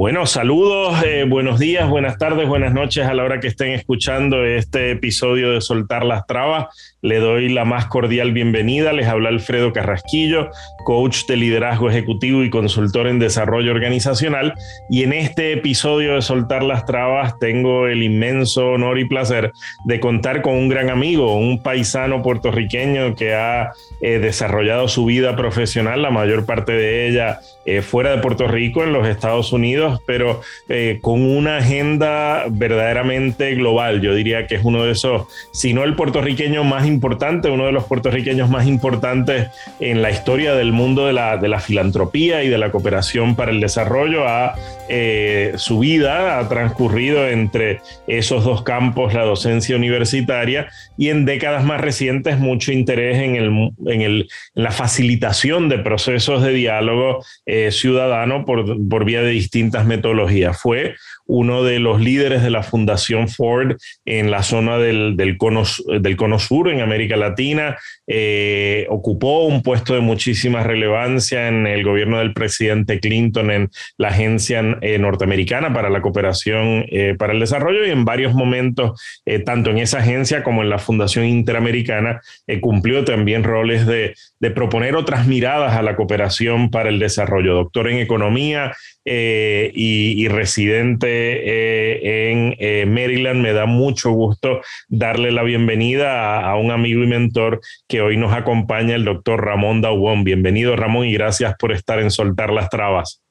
Bueno, saludos, eh, buenos días, buenas tardes, buenas noches a la hora que estén escuchando este episodio de Soltar las Trabas. Le doy la más cordial bienvenida. Les habla Alfredo Carrasquillo, coach de liderazgo ejecutivo y consultor en desarrollo organizacional. Y en este episodio de Soltar las Trabas tengo el inmenso honor y placer de contar con un gran amigo, un paisano puertorriqueño que ha eh, desarrollado su vida profesional, la mayor parte de ella eh, fuera de Puerto Rico, en los Estados Unidos, pero eh, con una agenda verdaderamente global. Yo diría que es uno de esos, si no el puertorriqueño más importante, uno de los puertorriqueños más importantes en la historia del mundo de la, filantropía y de la cooperación para el desarrollo. A, eh, su vida ha transcurrido entre esos dos campos, la docencia universitaria, y en décadas más recientes mucho interés en, el, en, el, la facilitación de procesos de diálogo eh, ciudadano por, por vía de distintas metodologías. Fue uno de los líderes de la Fundación Ford en la zona del, del, cono, del cono, sur, en América Latina. Eh, ocupó un puesto de muchísima relevancia en el gobierno del presidente Clinton en la Agencia eh, Norteamericana para la Cooperación eh, para el Desarrollo y en varios momentos, tanto en esa agencia como en la Fundación Interamericana, cumplió también roles de, de proponer otras miradas a la cooperación para el desarrollo. Doctor en Economía, eh, y, y, residente eh, en eh, Maryland. Me da mucho gusto darle la bienvenida a, a, un amigo y mentor que hoy nos acompaña, el doctor Ramón Dauón. Bienvenido, Ramón, y gracias por estar en Soltar las Trabas.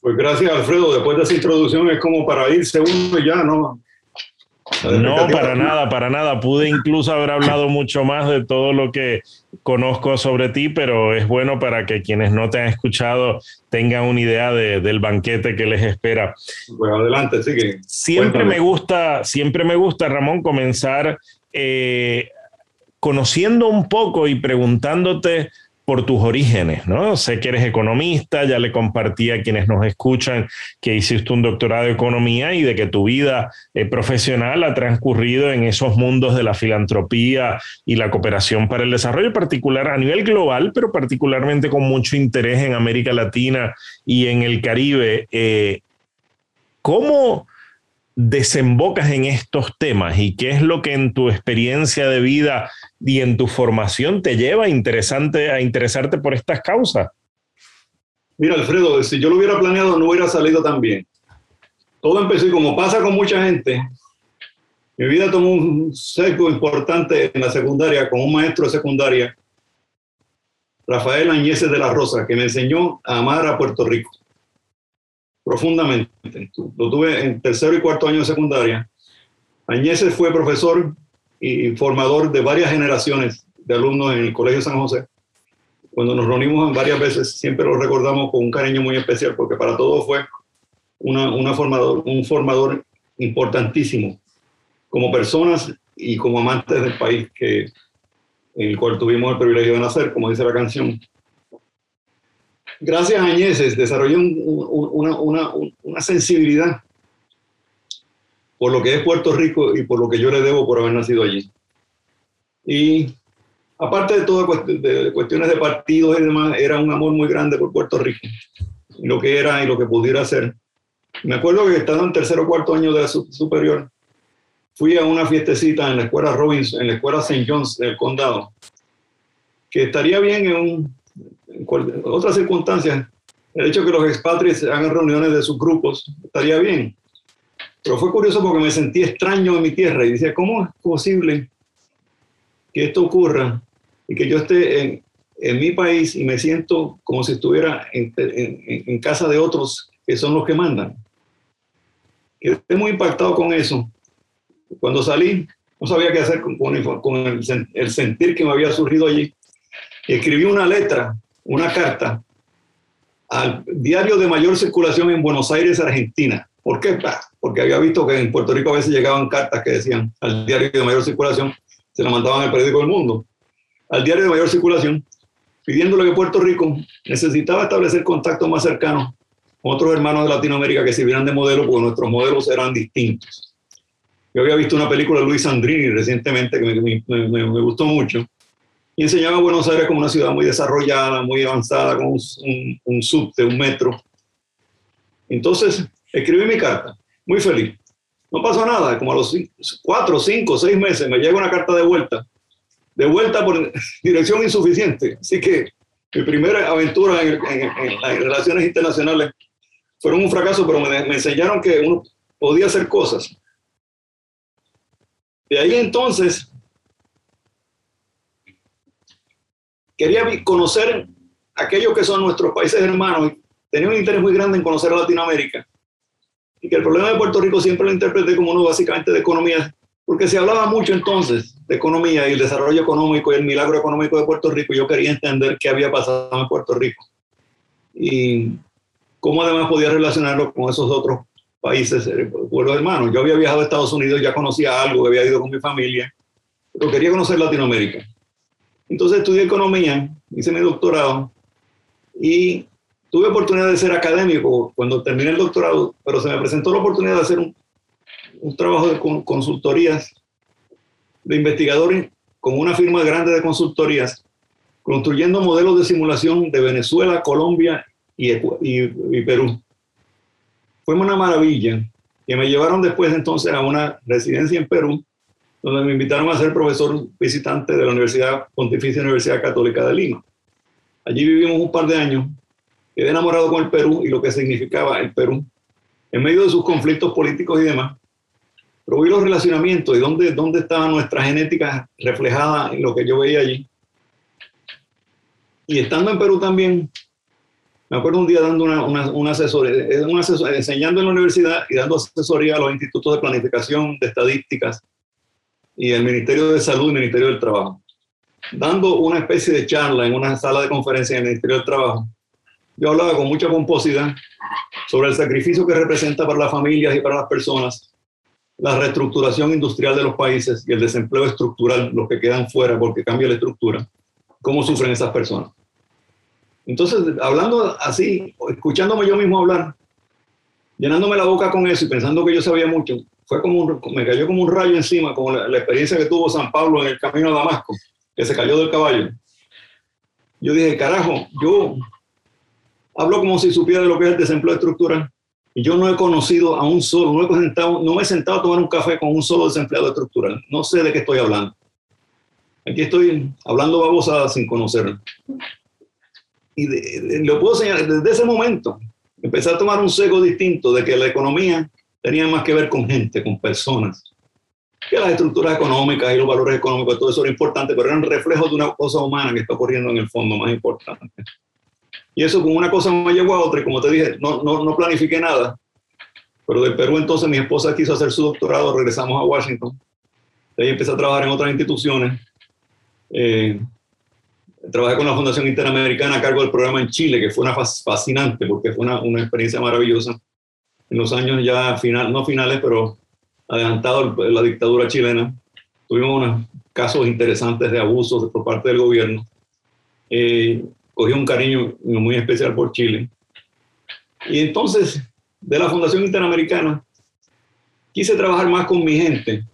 Pues gracias, Alfredo. Después de esa introducción es como para irse uno ya, ¿no? No, para nada, para nada. Pude incluso haber hablado mucho más de todo lo que conozco sobre ti, pero es bueno para que quienes no te han escuchado tengan una idea de, del banquete que les espera. Pues adelante, sigue. Siempre Cuéntame. me gusta, siempre me gusta, Ramón, comenzar eh, conociendo un poco y preguntándote por tus orígenes, ¿no? Sé que eres economista, ya le compartí a quienes nos escuchan que hiciste un doctorado de economía y de que tu vida eh, profesional ha transcurrido en esos mundos de la filantropía y la cooperación para el desarrollo particular a nivel global, pero particularmente con mucho interés en América Latina y en el Caribe. Eh, ¿Cómo desembocas en estos temas y qué es lo que en tu experiencia de vida y en tu formación te lleva interesante, a interesarte por estas causas? Mira, Alfredo, si yo lo hubiera planeado no hubiera salido tan bien. Todo empezó y como pasa con mucha gente, mi vida tomó un sesgo importante en la secundaria con un maestro de secundaria, Rafael Añeses de la Rosa, que me enseñó a amar a Puerto Rico profundamente. Lo tuve en tercero y cuarto año de secundaria. Añeses fue profesor y formador de varias generaciones de alumnos en el Colegio San José. Cuando nos reunimos varias veces, siempre lo recordamos con un cariño muy especial, porque para todos fue una, una formador, un formador importantísimo, como personas y como amantes del país que, en el cual tuvimos el privilegio de nacer, como dice la canción gracias a Añeses desarrollé un, una, una, una, sensibilidad por lo que es Puerto Rico y por lo que yo le debo por haber nacido allí. Y aparte de todas de cuestiones de partidos y demás, era un amor muy grande por Puerto Rico, lo que era y lo que pudiera ser. Me acuerdo que estando en tercero o cuarto año de la superior, fui a una fiestecita en la escuela Robinson, en la escuela St. John's del condado, que estaría bien en un otras circunstancias, el hecho de que los expatriates hagan reuniones de sus grupos estaría bien. Pero fue curioso porque me sentí extraño en mi tierra y decía, ¿cómo es posible que esto ocurra y que yo esté en, en mi país y me siento como si estuviera en, en, en, casa de otros que son los que mandan? Quedé muy impactado con eso. Cuando salí, no sabía qué hacer con, con, con el, el sentir que me había surgido allí. Y escribí una letra una carta al diario de mayor circulación en Buenos Aires, Argentina. ¿Por qué? Porque había visto que en Puerto Rico a veces llegaban cartas que decían al diario de mayor circulación, se la mandaban al periódico del mundo, al diario de mayor circulación, pidiéndole que Puerto Rico necesitaba establecer contactos más cercanos con otros hermanos de Latinoamérica que sirvieran de modelo, porque nuestros modelos eran distintos. Yo había visto una película de Luis Sandrini recientemente que me gustó mucho, y enseñaba a Buenos Aires como una ciudad muy desarrollada, muy avanzada, con un, un, un subte, un metro. Entonces, escribí mi carta, muy feliz. No pasó nada, como a los cuatro, cinco, seis meses me llega una carta de vuelta, de vuelta por dirección insuficiente. Así que mi primera aventura en, las relaciones internacionales fueron un fracaso, pero me, me enseñaron que uno podía hacer cosas. De ahí entonces quería conocer aquellos que son nuestros países hermanos. Tenía un interés muy grande en conocer a Latinoamérica. Y que el problema de Puerto Rico siempre lo interpreté como uno básicamente de economía, porque se hablaba mucho entonces de economía y el desarrollo económico y el milagro económico de Puerto Rico. Yo quería entender qué había pasado en Puerto Rico y cómo además podía relacionarlo con esos otros países, eh, pueblos hermanos. Yo había viajado a Estados Unidos, ya conocía algo, había ido con mi familia, pero quería conocer Latinoamérica. Entonces estudié economía, hice mi doctorado y tuve oportunidad de ser académico cuando terminé el doctorado, pero se me presentó la oportunidad de hacer un, un trabajo de consultorías de investigadores con una firma grande de consultorías, construyendo modelos de simulación de Venezuela, Colombia y, y Perú. Fue una maravilla que me llevaron después entonces a una residencia en Perú, donde me invitaron a ser profesor visitante de la Universidad Pontificia Universidad Católica de Lima. Allí vivimos un par de años, quedé enamorado con el Perú y lo que significaba el Perú, en medio de sus conflictos políticos y demás, pero vi los relacionamientos y dónde, dónde estaba nuestra genética reflejada en lo que yo veía allí. Y estando en Perú también, me acuerdo un día dando una, una, una asesoría, una asesoría, enseñando en la universidad y dando asesoría a los institutos de planificación, de estadísticas y el Ministerio de Salud y el Ministerio del Trabajo. Dando una especie de charla en una sala de conferencia en el Ministerio del Trabajo, yo hablaba con mucha pomposidad sobre el sacrificio que representa para las familias y para las personas la reestructuración industrial de los países y el desempleo estructural, los que quedan fuera porque cambia la estructura, cómo sufren esas personas. Entonces, hablando así, escuchándome yo mismo hablar, llenándome la boca con eso y pensando que yo sabía mucho, fue como un, me cayó como un rayo encima, como la, experiencia que tuvo San Pablo en el camino a Damasco, que se cayó del caballo. Yo dije, carajo, yo hablo como si supiera de lo que es el desempleo estructural. Y yo no he conocido a un solo, no, he sentado, no me he sentado a tomar un café con un solo desempleado estructural. No sé de qué estoy hablando. Aquí estoy hablando babosada sin conocerlo. Y lo puedo señalar, desde ese momento empecé a tomar un seco distinto de que la economía tenía más que ver con gente, con personas. Que las estructuras económicas y los valores económicos, todo eso era importante, pero eran reflejos de una cosa humana que está ocurriendo en el fondo más importante. Y eso con una cosa me llevó a otra, y como te dije, no, no, no planifiqué nada. Pero del Perú entonces mi esposa quiso hacer su doctorado, regresamos a Washington. De ahí empecé a trabajar en otras instituciones. Eh, trabajé con la Fundación Interamericana a cargo del programa en Chile, que fue una fascinante porque fue una, una experiencia maravillosa. En los años ya final, no finales, pero adelantado la dictadura chilena, tuvimos unos casos interesantes de abusos por parte del gobierno. Eh, un cariño muy especial por Chile. Y entonces, de la Fundación Interamericana, quise trabajar más con mi gente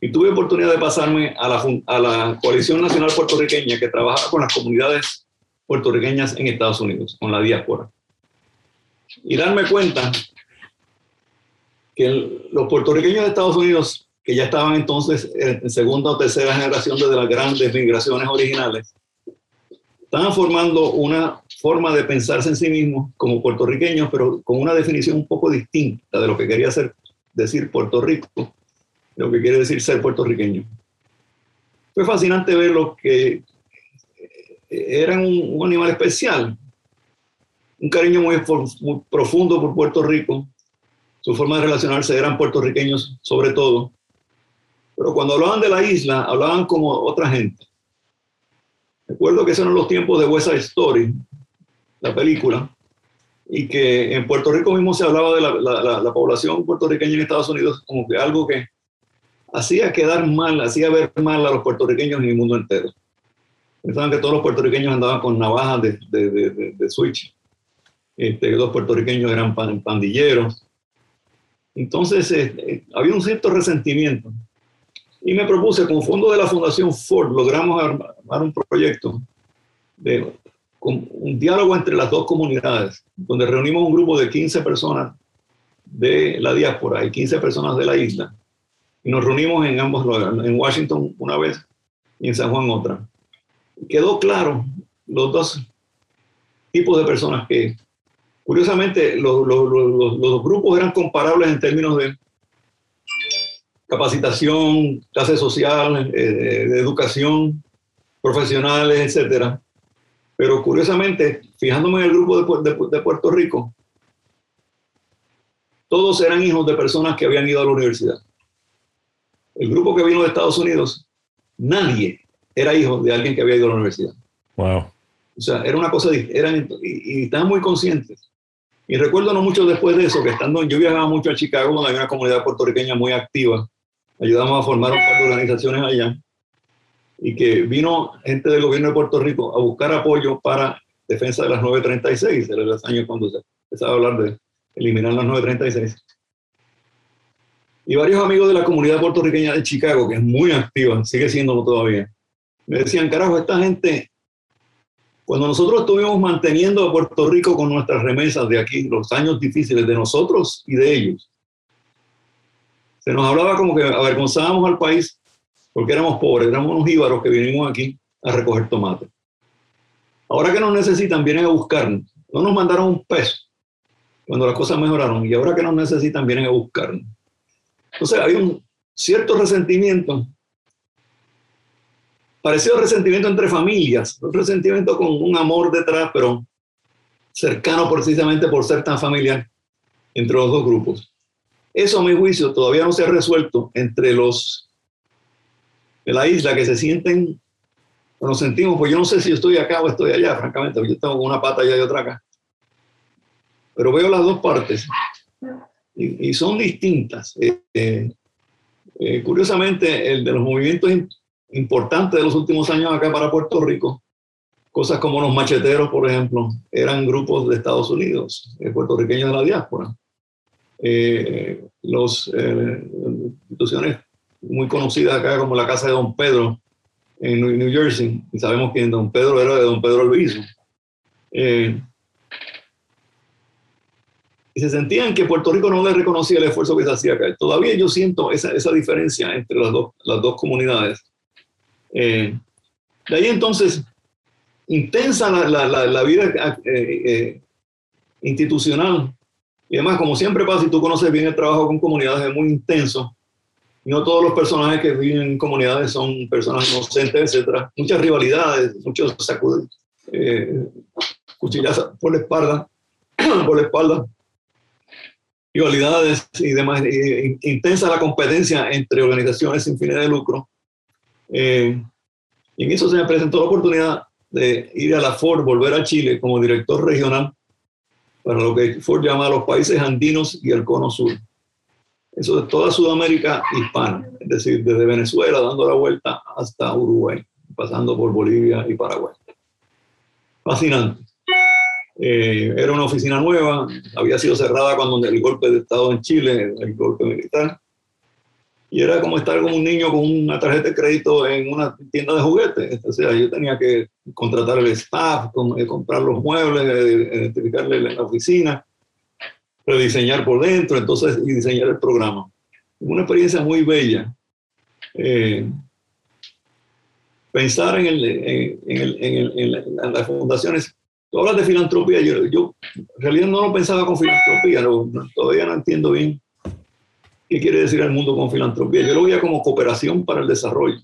y tuve oportunidad de pasarme a la, a la Coalición Nacional Puertorriqueña que trabaja con las comunidades puertorriqueñas en Estados Unidos, con la diáspora. Y darme cuenta que los puertorriqueños de Estados Unidos, que ya estaban entonces en segunda o tercera generación desde las grandes migraciones originales, estaban formando una forma de pensarse en sí mismos como puertorriqueños, pero con una definición un poco distinta de lo que quería decir Puerto Rico lo que quiere decir ser puertorriqueño. Fue fascinante ver lo que eran un, animal especial, un cariño muy, profundo por Puerto Rico, su forma de relacionarse eran puertorriqueños sobre todo, pero cuando hablaban de la isla, hablaban como otra gente. Recuerdo que esos eran los tiempos de West Side Story, la película, y que en Puerto Rico mismo se hablaba de la, la, la población puertorriqueña en Estados Unidos como que algo que hacía quedar mal, hacía ver mal a los puertorriqueños en el mundo entero. Pensaban que todos los puertorriqueños andaban con navajas de, de, de, de switch. Este, los puertorriqueños eran pandilleros. Entonces, eh, había un cierto resentimiento. Y me propuse, con fondo de la Fundación Ford, logramos armar un proyecto de un diálogo entre las dos comunidades, donde reunimos un grupo de 15 personas de la diáspora y 15 personas de la isla. Y nos reunimos en ambos lugares, en Washington una vez y en San Juan otra. Quedó claro los dos tipos de personas que, curiosamente, los, los, grupos eran comparables en términos de capacitación, clase social, eh, de educación, profesionales, etcétera. Pero curiosamente, fijándome en el grupo de, de, Puerto Rico, todos eran hijos de personas que habían ido a la universidad. El grupo que vino de Estados Unidos, nadie era hijo de alguien que había ido a la universidad. Wow. O sea, era una cosa, eran, y, estaban muy conscientes. Y recuerdo no mucho después de eso, que estando, yo viajaba mucho a Chicago, donde había una comunidad puertorriqueña muy activa. Ayudamos a formar un par de organizaciones allá. Y que vino gente del gobierno de Puerto Rico a buscar apoyo para defensa de las 936, era los años cuando se empezaba a hablar de eliminar las 936. Y varios amigos de la comunidad puertorriqueña de Chicago, que es muy activa, sigue siendo todavía, me decían, carajo, esta gente cuando nosotros estuvimos manteniendo a Puerto Rico con nuestras remesas de aquí, los años difíciles de nosotros y de ellos, se nos hablaba como que avergonzábamos al país porque éramos pobres, éramos unos íbaros que vinimos aquí a recoger tomate. Ahora que nos necesitan, vienen a buscarnos. No nos mandaron un peso cuando las cosas mejoraron y ahora que nos necesitan, vienen a buscarnos. Entonces hay un cierto resentimiento parecido resentimiento entre familias, un resentimiento con un amor detrás, pero cercano precisamente por ser tan familiar entre los dos grupos. Eso, a mi juicio, todavía no se ha resuelto entre los de la isla que se sienten, nos sentimos, pues yo no sé si estoy acá o estoy allá, francamente, yo tengo una pata allá y otra acá. Pero veo las dos partes y, son distintas. Eh, eh, eh, curiosamente, el de los movimientos importante de los últimos años acá para Puerto Rico. Cosas como los macheteros, por ejemplo, eran grupos de Estados Unidos, eh, puertorriqueños de la diáspora. Eh, los eh, instituciones muy conocidas acá como la Casa de Don Pedro en New Jersey, y sabemos que Don Pedro era de Don Pedro Luiso. y se sentían que Puerto Rico no le reconocía el esfuerzo que se hacía acá. Todavía yo siento esa, diferencia entre las las dos comunidades. Eh, de ahí entonces, intensa la, la, vida eh, eh, institucional. Y además, como siempre pasa, si tú conoces bien el trabajo con comunidades, es muy intenso. No todos los personajes que viven en comunidades son personas inocentes, etc. Muchas rivalidades, muchos cuchillazos por la espalda, por la espalda, rivalidades y demás. intensa la competencia entre organizaciones sin fines de lucro eh, y en eso se me presentó la oportunidad de ir a la Ford, volver a Chile como director regional para lo que Ford llama los países andinos y el cono sur. Eso es toda Sudamérica hispana, es decir, desde Venezuela dando la vuelta hasta Uruguay, pasando por Bolivia y Paraguay. Fascinante. Eh, era una oficina nueva, había sido cerrada cuando el golpe de Estado en Chile, el golpe militar, y era como estar como un niño con una tarjeta de crédito en una tienda de juguetes. O sea, yo tenía que contratar el staff, eh, comprar los muebles, eh, identificarle la oficina, rediseñar por dentro, entonces, y diseñar el programa. Una experiencia muy bella. Eh, pensar en, el, en, el, en, las fundaciones. Tú hablas de filantropía, yo, yo en realidad no lo pensaba con filantropía, todavía no entiendo bien ¿Qué quiere decir el mundo con filantropía? Yo lo veía como cooperación para el desarrollo,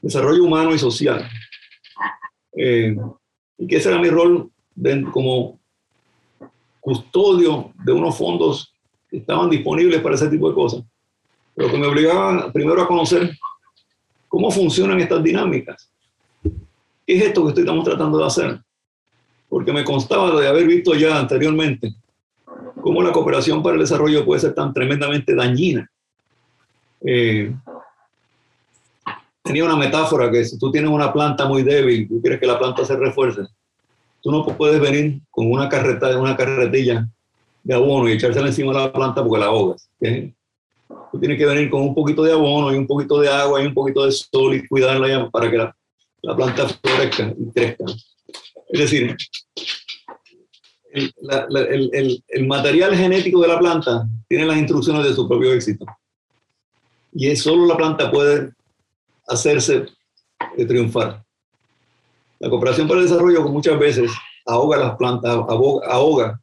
desarrollo humano y social. Eh, y que ese era mi rol como custodio de unos fondos que estaban disponibles para ese tipo de cosas, pero que me obligaban primero a conocer cómo funcionan estas dinámicas. ¿Qué es esto que estamos tratando de hacer? Porque me constaba de haber visto ya anteriormente cómo la cooperación para el desarrollo puede ser tan tremendamente dañina. Eh, tenía una metáfora que si tú tienes una planta muy débil, tú quieres que la planta se refuerce, tú no puedes venir con una carreta, una carretilla de abono y echársela encima de la planta porque la ahogas. Tú tienes que venir con un poquito de abono y un poquito de agua y un poquito de sol y cuidarla para que la, la planta florezca y crezca. Es decir, el, material genético de la planta tiene las instrucciones de su propio éxito. Y es solo la planta puede hacerse triunfar. La cooperación para el desarrollo muchas veces ahoga las plantas, ahoga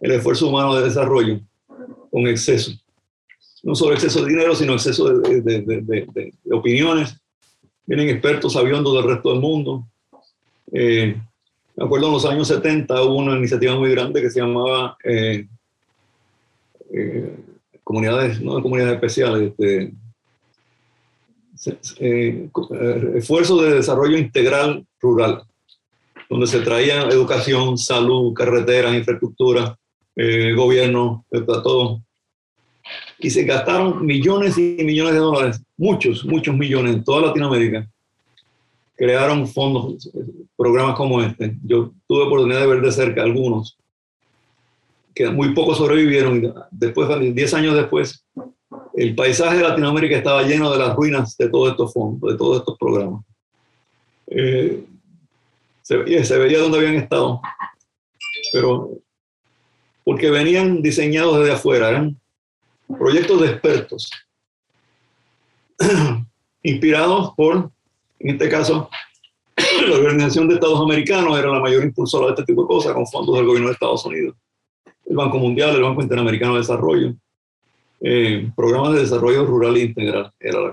el esfuerzo humano de desarrollo con exceso. No solo exceso de dinero, sino exceso de, opiniones. Vienen expertos sabiendo del resto del mundo. Eh, me acuerdo en los años 70 hubo una iniciativa muy grande que se llamaba eh, eh, comunidades, no comunidades especiales, este, eh, esfuerzo de desarrollo integral rural, donde se traía educación, salud, carreteras, infraestructura, gobierno, todo. Y se gastaron millones y millones de dólares, muchos, muchos millones en toda Latinoamérica, crearon fondos, programas como este. Yo tuve oportunidad de ver de cerca algunos, que muy pocos sobrevivieron. Después, 10 años después, el paisaje de Latinoamérica estaba lleno de las ruinas de todos estos fondos, de todos estos programas. Eh, se, veía, se veía dónde habían estado, pero porque venían diseñados desde afuera, eran proyectos de expertos, inspirados por en este caso, la Organización de Estados Americanos era la mayor impulsora de este tipo de cosas con fondos del gobierno de Estados Unidos. El Banco Mundial, el Banco Interamericano de Desarrollo, eh, programas de desarrollo rural integral. Era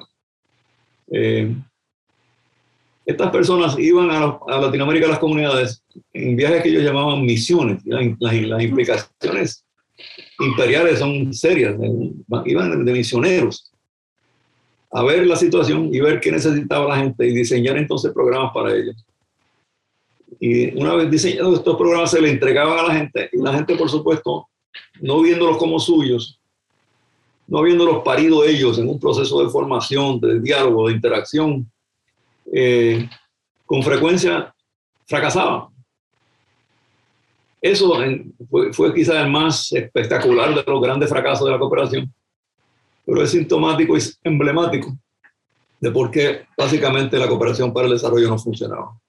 eh, estas personas iban a, Latinoamérica, a las comunidades, en viajes que ellos llamaban misiones. Las, implicaciones imperiales son serias. Iban de misioneros a ver la situación y ver qué necesitaba la gente y diseñar entonces programas para ellos. Y una vez diseñados estos programas se le entregaban a la gente y la gente, por supuesto, no viéndolos como suyos, no habiéndolos parido ellos en un proceso de formación, de diálogo, de interacción, eh, con frecuencia fracasaban. Eso fue, fue quizás el más espectacular de los grandes fracasos de la cooperación pero es sintomático y emblemático de por qué básicamente la cooperación para el desarrollo no funcionaba.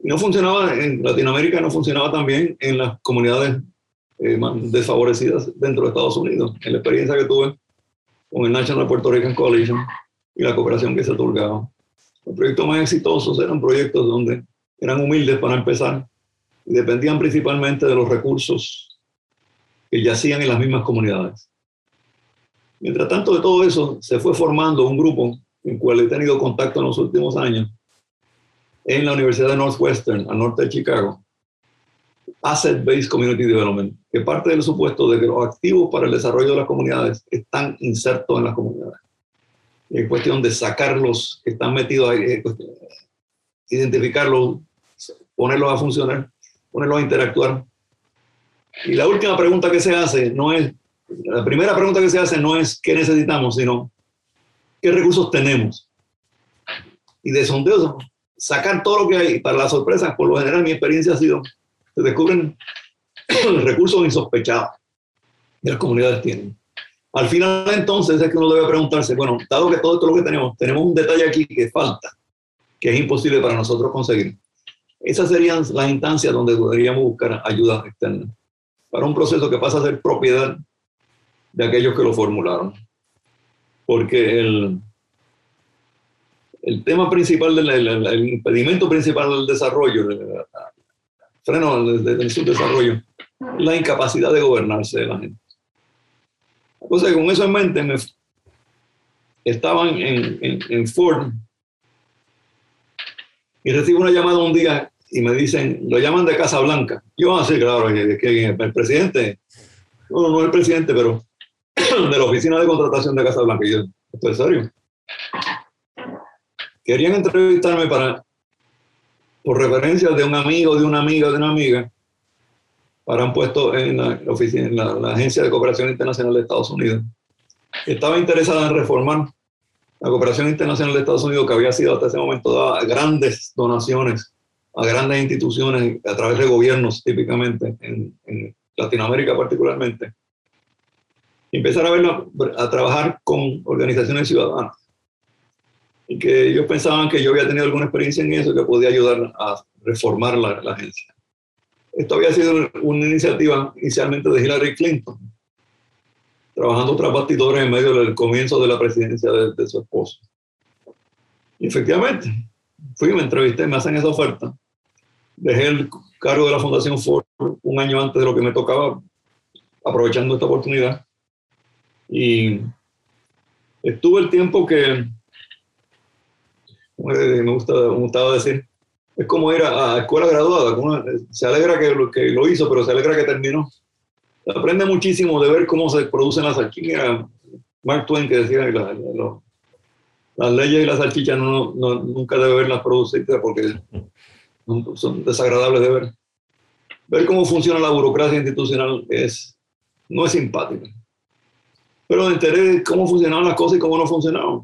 Y no funcionaba en Latinoamérica, no funcionaba también en las comunidades eh, desfavorecidas dentro de Estados Unidos. En la experiencia que tuve con el National Puerto Rican Coalition y la cooperación que se otorgaba. Los proyectos más exitosos eran proyectos donde eran humildes para empezar y dependían principalmente de los recursos que yacían en las mismas comunidades. Mientras tanto de todo eso, se fue formando un grupo en el cual he tenido contacto en los últimos años en la Universidad de Northwestern, al norte de Chicago, Asset Based Community Development, que parte del supuesto de que los activos para el desarrollo de las comunidades están insertos en las comunidades. es cuestión de sacarlos que están metidos ahí, identificarlos, ponerlos a funcionar, ponerlos a interactuar. Y la última pregunta que se hace no es la primera pregunta que se hace no es qué necesitamos, sino qué recursos tenemos. Y de sondeo, sacar todo lo que hay. Para las sorpresas, por lo general, mi experiencia ha sido, se descubren recursos insospechados que las comunidades tienen. Al final, entonces, es que uno debe preguntarse, bueno, dado que todo esto lo que tenemos, tenemos un detalle aquí que falta, que es imposible para nosotros conseguir. Esas serían las instancias donde deberíamos buscar ayuda externa para un proceso que pasa a ser propiedad de aquellos que lo formularon. Porque el, el tema principal, del, el, impedimento principal del desarrollo, el, freno del, subdesarrollo, es la incapacidad de gobernarse de la gente. Entonces, con eso en mente, me, estaban en, en, en Ford y recibo una llamada un día y me dicen, lo llaman de Casa Blanca. Yo, así, ah, claro, que el presidente, no, no el presidente, pero de la oficina de contratación de Casa Blanca. Y yo, ¿esto es serio? Querían entrevistarme para, por referencia de un amigo, de una amiga, de una amiga, para un puesto en la, oficina, en la, Agencia de Cooperación Internacional de Estados Unidos. Estaba interesada en reformar la cooperación internacional de Estados Unidos, que había sido hasta ese momento dada grandes donaciones a grandes instituciones a través de gobiernos, típicamente, en, en Latinoamérica particularmente y empezar a verlo, a trabajar con organizaciones ciudadanas. Y que ellos pensaban que yo había tenido alguna experiencia en eso, que podía ayudar a reformar la, agencia. esto había sido una iniciativa inicialmente de Hillary Clinton, trabajando tras bastidores en medio del comienzo de la presidencia de, su esposo. Y efectivamente, fui, me entrevisté, me hacen esa oferta. Dejé el cargo de la Fundación Ford un año antes de lo que me tocaba, aprovechando esta oportunidad. Y estuve el tiempo que, me, gusta, me gustaba decir, es como ir a, escuela graduada, se alegra que lo, que lo hizo, pero se alegra que terminó. aprende muchísimo de ver cómo se producen las salchichas. Mark Twain que decía que las leyes y las salchichas no, nunca debe verlas producidas porque son desagradables de ver. Ver cómo funciona la burocracia institucional es, no es simpático. Pero me enteré de cómo funcionaban las cosas y cómo no funcionaban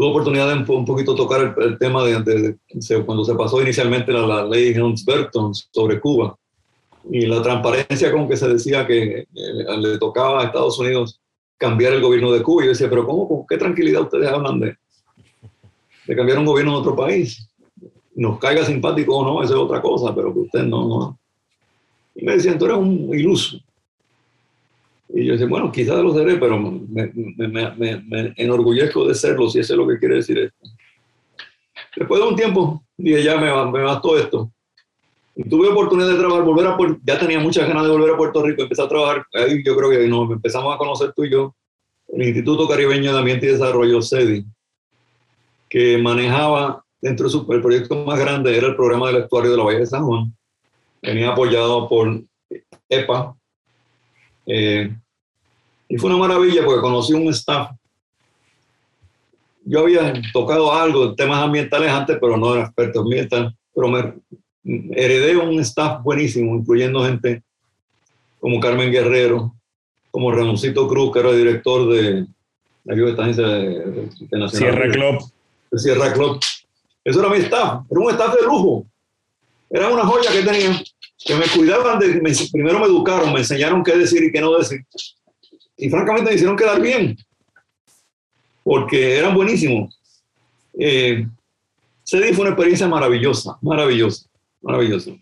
tuve oportunidad de un, poquito tocar el, tema de, cuando se pasó inicialmente la, la ley Helms-Burton sobre Cuba y la transparencia con que se decía que eh, le tocaba a Estados Unidos cambiar el gobierno de Cuba. Y yo decía, pero ¿cómo, con qué tranquilidad ustedes hablan de, de cambiar un gobierno de otro país? Nos caiga simpático o no, eso es otra cosa, pero que usted no, no. Y me decían, tú eres un iluso. Y yo decía, bueno, quizás lo seré, pero me, me, me, me, enorgullezco de serlo, si eso es lo que quiere decir esto. Después de un tiempo, dije, ya me, me bastó esto. Y tuve oportunidad de trabajar, volver a Puerto ya tenía muchas ganas de volver a Puerto Rico, empecé a trabajar, ahí yo creo que nos empezamos a conocer tú y yo, el Instituto Caribeño de Ambiente y Desarrollo, CEDI, que manejaba dentro de su el proyecto más grande, era el programa del estuario de la Bahía de San Juan, venía apoyado por EPA, eh, y fue una maravilla porque conocí un staff. Yo había tocado algo de temas ambientales antes, pero no era experto ambiental. Pero me heredé un staff buenísimo, incluyendo gente como Carmen Guerrero, como Ramoncito Cruz, que era director de, de esta agencia de, Sierra Club. De Sierra Club. Eso era mi staff. Era un staff de lujo. Era una joya que tenía que me cuidaban de, primero me educaron, me enseñaron qué decir y qué no decir. Y francamente me hicieron quedar bien, porque eran buenísimos. Eh, CEDI fue una experiencia maravillosa, maravillosa, maravillosa.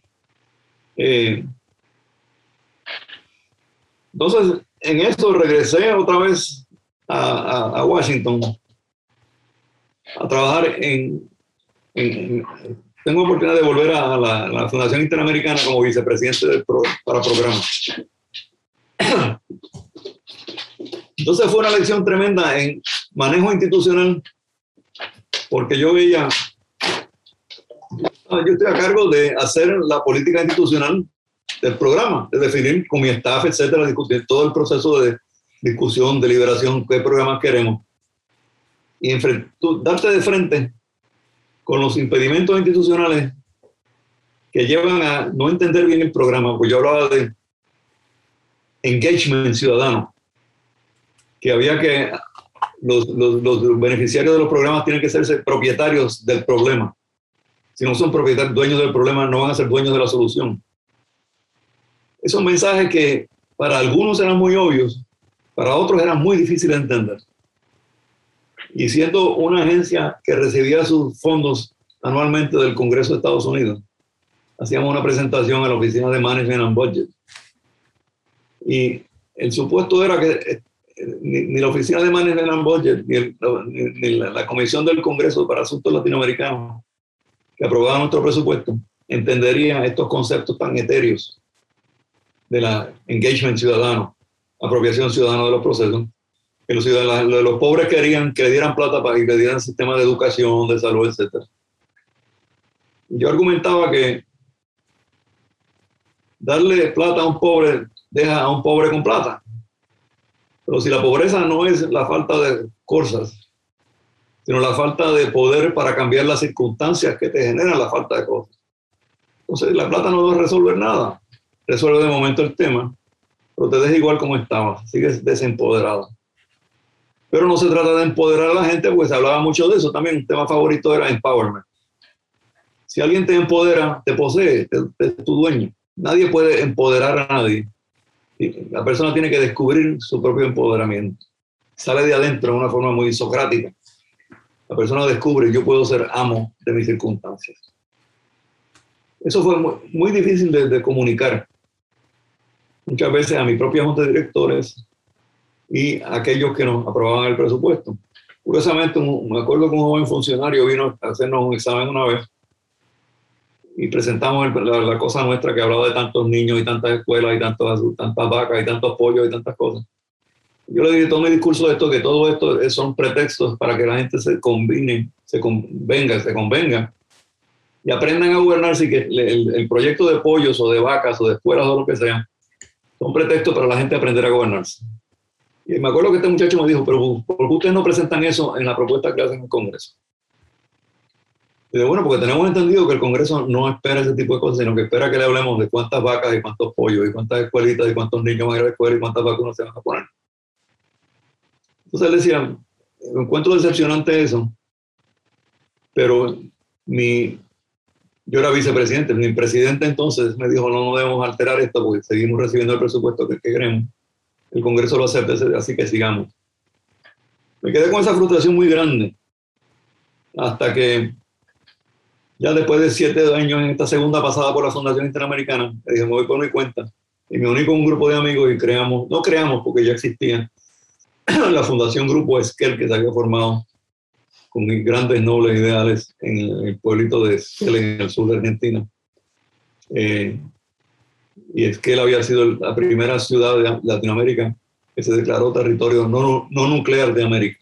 Eh, entonces, en esto regresé otra vez a, Washington a trabajar en, tengo oportunidad de volver a la, Fundación Interamericana como vicepresidente del para programas. Entonces fue una lección tremenda en manejo institucional, porque yo veía, yo estoy a cargo de hacer la política institucional del programa, de definir con mi staff, etcétera, discutir todo el proceso de discusión, deliberación, qué programas queremos. Y darte de frente con los impedimentos institucionales que llevan a no entender bien el programa, pues yo hablaba de engagement ciudadano, que había que los, los, beneficiarios de los programas tienen que ser propietarios del problema. Si no son propietarios, dueños del problema, no van a ser dueños de la solución. Esos mensajes que para algunos eran muy obvios, para otros eran muy difíciles de entender y siendo una agencia que recibía sus fondos anualmente del Congreso de Estados Unidos, hacíamos una presentación a la Oficina de Management and Budget. Y el supuesto era que eh, ni, la Oficina de Management and Budget, ni, la, Comisión del Congreso para Asuntos Latinoamericanos, que aprobaba nuestro presupuesto, entendería estos conceptos tan etéreos de la engagement ciudadano, apropiación ciudadana de los procesos, que los, los pobres querían que le dieran plata para que le dieran sistema de educación, de salud, etc. Yo argumentaba que darle plata a un pobre deja a un pobre con plata. Pero si la pobreza no es la falta de cosas, sino la falta de poder para cambiar las circunstancias que te generan la falta de cosas. Entonces la plata no va a resolver nada. Resuelve de momento el tema, pero te deja igual como estaba, sigues desempoderado. Pero no se trata de empoderar a la gente, pues se hablaba mucho de eso también. Un tema favorito era empowerment. Si alguien te empodera, te posee, es tu dueño. Nadie puede empoderar a nadie. La persona tiene que descubrir su propio empoderamiento. Sale de adentro de una forma muy socrática. La persona descubre, yo puedo ser amo de mis circunstancias. eso fue muy, difícil de, comunicar. Muchas veces a mis propios junta de directores y aquellos que nos aprobaban el presupuesto. Curiosamente, me acuerdo que un joven funcionario vino a hacernos un examen una vez y presentamos la, cosa nuestra que hablaba de tantos niños y tantas escuelas y tantos, tantas vacas y tantos pollos y tantas cosas. Yo le dije todo mi discurso de esto, que todo esto son pretextos para que la gente se combine, se convenga, se convenga y aprendan a gobernarse y que el, proyecto de pollos o de vacas o de escuelas o lo que sea son pretextos para la gente aprender a gobernarse. Y me acuerdo que este muchacho me dijo, pero ¿por qué ustedes no presentan eso en la propuesta que hacen en el Congreso? Y bueno, porque tenemos entendido que el Congreso no espera ese tipo de cosas, sino que espera que le hablemos de cuántas vacas y cuántos pollos y cuántas escuelitas y cuántos niños van a ir a la escuela y cuántas vacunas se van a poner. Entonces él decía, encuentro decepcionante eso, pero mi, yo era vicepresidente, mi presidente entonces me dijo, no, no debemos alterar esto porque seguimos recibiendo el presupuesto que, queremos. El Congreso lo acepta, así que sigamos. Me quedé con esa frustración muy grande hasta que ya después de siete años en esta segunda pasada por la Fundación Interamericana, me dije, me voy por mi cuenta y me uní con un grupo de amigos y creamos, no creamos porque ya existía, la Fundación Grupo Esquel que se había formado con mis grandes nobles ideales en el pueblito de Esquel, en el sur de Argentina. Eh, y Esquel había sido la primera ciudad de Latinoamérica que se declaró territorio no, no nuclear de América.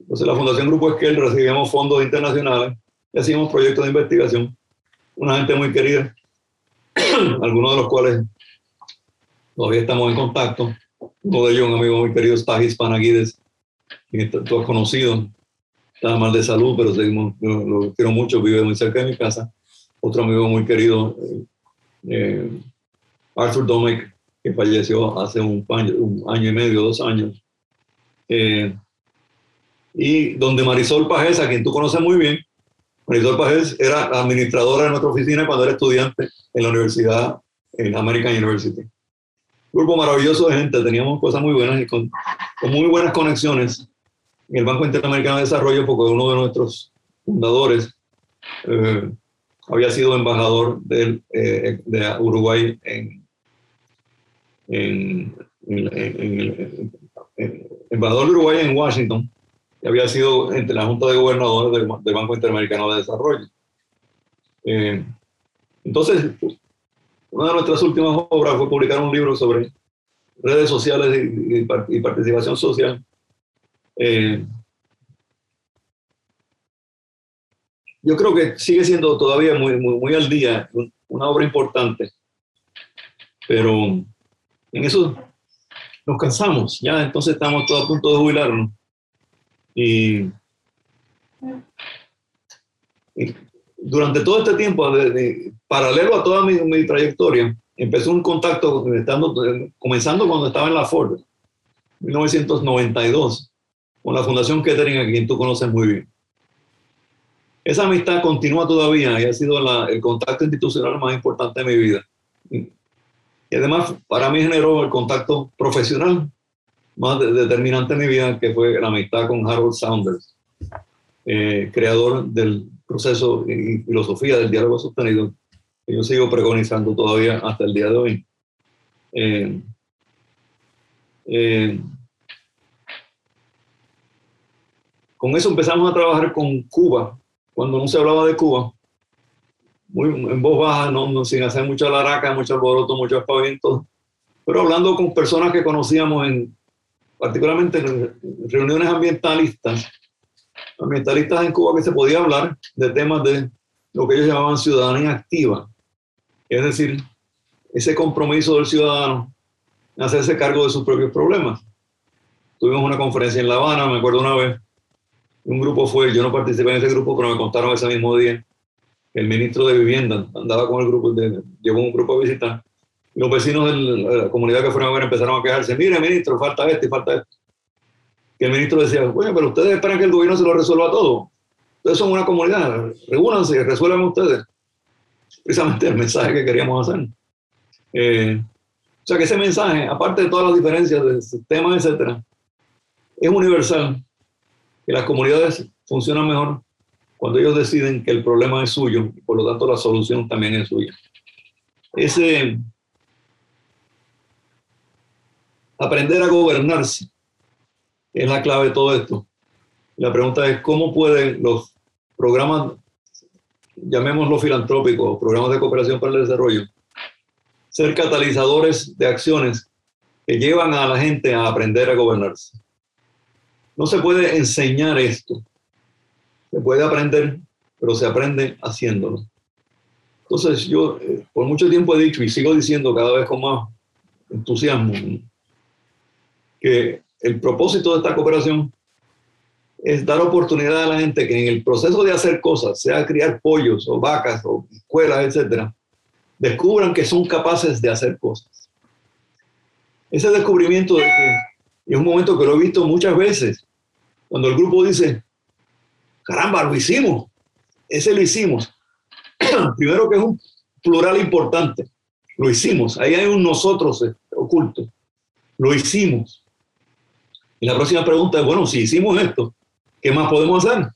Entonces la Fundación Grupo Esquel recibíamos fondos internacionales y hacíamos proyectos de investigación. Una gente muy querida, algunos de los cuales todavía estamos en contacto. Uno de ellos, un amigo muy querido, Stagis Panagides, quien tú has conocido, estaba mal de salud, pero seguimos, lo, quiero mucho, vive muy cerca de mi casa. Otro amigo muy querido, eh, Arthur Domek, que falleció hace un año, un año, y medio, dos años. Eh, y donde Marisol Pajés, a quien tú conoces muy bien, Marisol Pajés era administradora de nuestra oficina cuando era estudiante en la universidad, en American University. grupo maravilloso de gente, teníamos cosas muy buenas y con, con muy buenas conexiones en el Banco Interamericano de Desarrollo porque uno de nuestros fundadores eh, había sido embajador de, eh, de Uruguay en, embajador de Uruguay en Washington y había sido entre la Junta de Gobernadores del, Banco Interamericano de Desarrollo. Eh, entonces, una de nuestras últimas obras fue publicar un libro sobre redes sociales y participación social eh, yo creo que sigue siendo todavía muy, muy, al día, una obra importante, pero en eso nos cansamos, ya entonces estamos todos a punto de jubilarnos. Y, durante todo este tiempo, paralelo a toda mi, mi, trayectoria, empezó un contacto estando, comenzando cuando estaba en la Ford, 1992 con la Fundación Kettering, a quien tú conoces muy bien. Esa amistad continúa todavía y ha sido el contacto institucional más importante de mi vida. Y además, para mí generó el contacto profesional más determinante en mi vida, que fue la amistad con Harold Saunders, eh, creador del proceso y filosofía del diálogo sostenido, que yo sigo preconizando todavía hasta el día de hoy. Eh, eh, Con eso empezamos a trabajar con Cuba, cuando no se hablaba de Cuba, muy, en voz baja, no, sin hacer mucha laraca, mucho alboroto, mucho aspavientos, pero hablando con personas que conocíamos en, particularmente en reuniones ambientalistas, ambientalistas en Cuba que se podía hablar de temas de lo que ellos llamaban ciudadanía activa, es decir, ese compromiso del ciudadano en hacerse cargo de sus propios problemas. Tuvimos una conferencia en La Habana, me acuerdo una vez, un grupo fue, yo no participé en ese grupo, pero me contaron ese mismo día el ministro de Vivienda andaba con el grupo, de, llevó un grupo a visitar. Y los vecinos de la comunidad que fueron a ver empezaron a quejarse, mire ministro, falta esto y falta esto. Y el ministro decía, bueno, pero ustedes esperan que el gobierno se lo resuelva todo. Ustedes son una comunidad, reúnanse, resuelvan ustedes. Precisamente el mensaje que queríamos hacer. Eh, o sea que ese mensaje, aparte de todas las diferencias de sistemas, etcétera, es universal las comunidades funcionan mejor cuando ellos deciden que el problema es suyo y por lo tanto la solución también es suya. Ese aprender a gobernarse es la clave de todo esto. La pregunta es cómo pueden los programas, llamémoslo filantrópicos, programas de cooperación para el desarrollo, ser catalizadores de acciones que llevan a la gente a aprender a gobernarse. No se puede enseñar esto. Se puede aprender, pero se aprende haciéndolo. Entonces yo eh, por mucho tiempo he dicho y sigo diciendo cada vez con más entusiasmo que el propósito de esta cooperación es dar oportunidad a la gente que en el proceso de hacer cosas, sea criar pollos o vacas o escuelas, etcétera, descubran que son capaces de hacer cosas. Ese descubrimiento es un momento que lo he visto muchas veces, cuando el grupo dice, caramba, lo hicimos, ese lo hicimos. Primero que es un plural importante, lo hicimos, ahí hay un nosotros eh, oculto, lo hicimos. Y la próxima pregunta es, bueno, si hicimos esto, ¿qué más podemos hacer?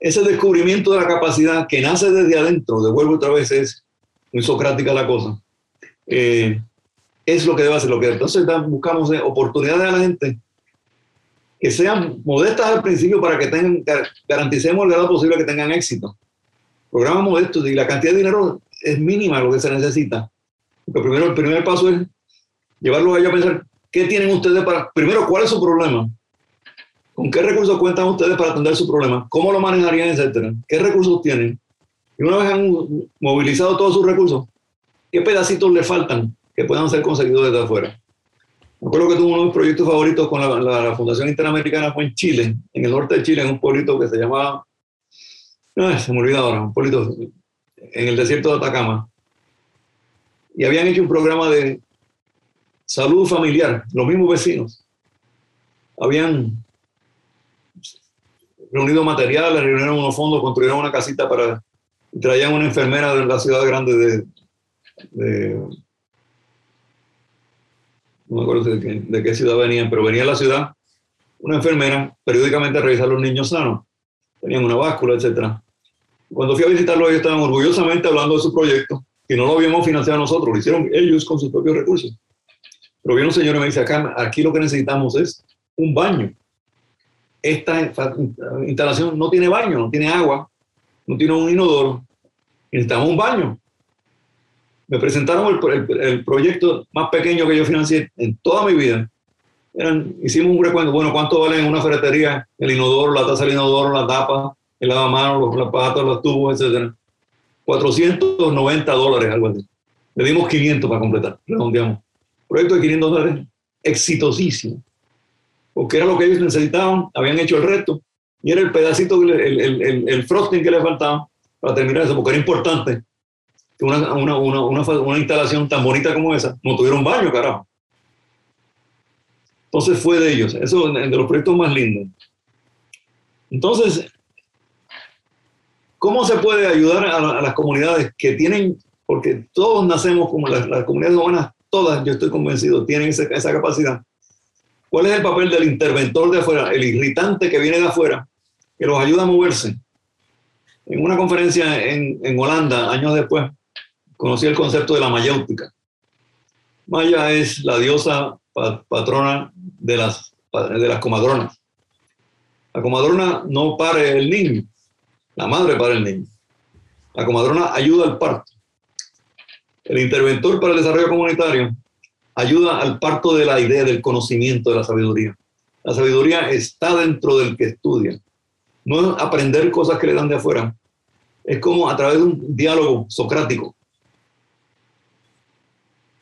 Ese descubrimiento de la capacidad que nace desde adentro, devuelvo otra vez, es muy socrática la cosa, eh, es lo que debe hacer. Lo que entonces buscamos es oportunidades a la gente que sean modestas al principio para que tengan, garanticemos el grado posible que tengan éxito. Programas modestos y la cantidad de dinero es mínima lo que se necesita. Lo primero, el primer paso es llevarlo a ellos a pensar, ¿qué tienen ustedes para, primero, cuál es su problema? ¿Con qué recursos cuentan ustedes para atender su problema? ¿Cómo lo manejarían, etcétera? ¿Qué recursos tienen? Y una vez han movilizado todos sus recursos, ¿qué pedacitos le faltan que puedan ser conseguidos desde afuera? Me acuerdo que tuve uno de mis proyectos favoritos con la, Fundación Interamericana fue en Chile, en el norte de Chile, en un pueblito que se llamaba, no, se me olvida ahora, un pueblito en el desierto de Atacama. Y habían hecho un programa de salud familiar, los mismos vecinos. Habían reunido materiales, reunieron unos fondos, construyeron una casita para, traían una enfermera de la ciudad grande de no me acuerdo de qué, ciudad venían, pero venía a la ciudad una enfermera periódicamente a revisar a los niños sanos. Tenían una báscula, etc. Cuando fui a visitarlos, ellos estaban orgullosamente hablando de su proyecto, que no lo habíamos financiado nosotros, lo hicieron ellos con sus propios recursos. Pero viene un señor y me dice, acá, aquí lo que necesitamos es un baño. Esta instalación no tiene baño, no tiene agua, no tiene un inodoro. Necesitamos un baño me presentaron el, proyecto más pequeño que yo financié en toda mi vida. Eran, hicimos un recuento, bueno, ¿cuánto vale en una ferretería el inodoro, la taza del inodoro, la tapa, el lavamanos, los zapatos, los tubos, etcétera? 490 dólares, algo así. Le dimos 500 para completar, redondeamos. Proyecto de 500 dólares, exitosísimo. Porque era lo que ellos necesitaban, habían hecho el resto, y era el pedacito, el, el, el, el frosting que les faltaba para terminar eso, porque era importante una, una, una, una, instalación tan bonita como esa no tuvieron baño, carajo. Entonces fue de ellos, eso de los proyectos más lindos. Entonces, ¿cómo se puede ayudar a, las comunidades que tienen, porque todos nacemos como las, comunidades humanas, todas, yo estoy convencido, tienen esa, esa capacidad? ¿Cuál es el papel del interventor de afuera, el irritante que viene de afuera, que los ayuda a moverse? En una conferencia en, en Holanda, años después, conocí el concepto de la mayéutica. Maya es la diosa patrona de las, de las comadronas. La comadrona no pare el niño, la madre para el niño. La comadrona ayuda al parto. El interventor para el desarrollo comunitario ayuda al parto de la idea del conocimiento de la sabiduría. La sabiduría está dentro del que estudia. No es aprender cosas que le dan de afuera. Es como a través de un diálogo socrático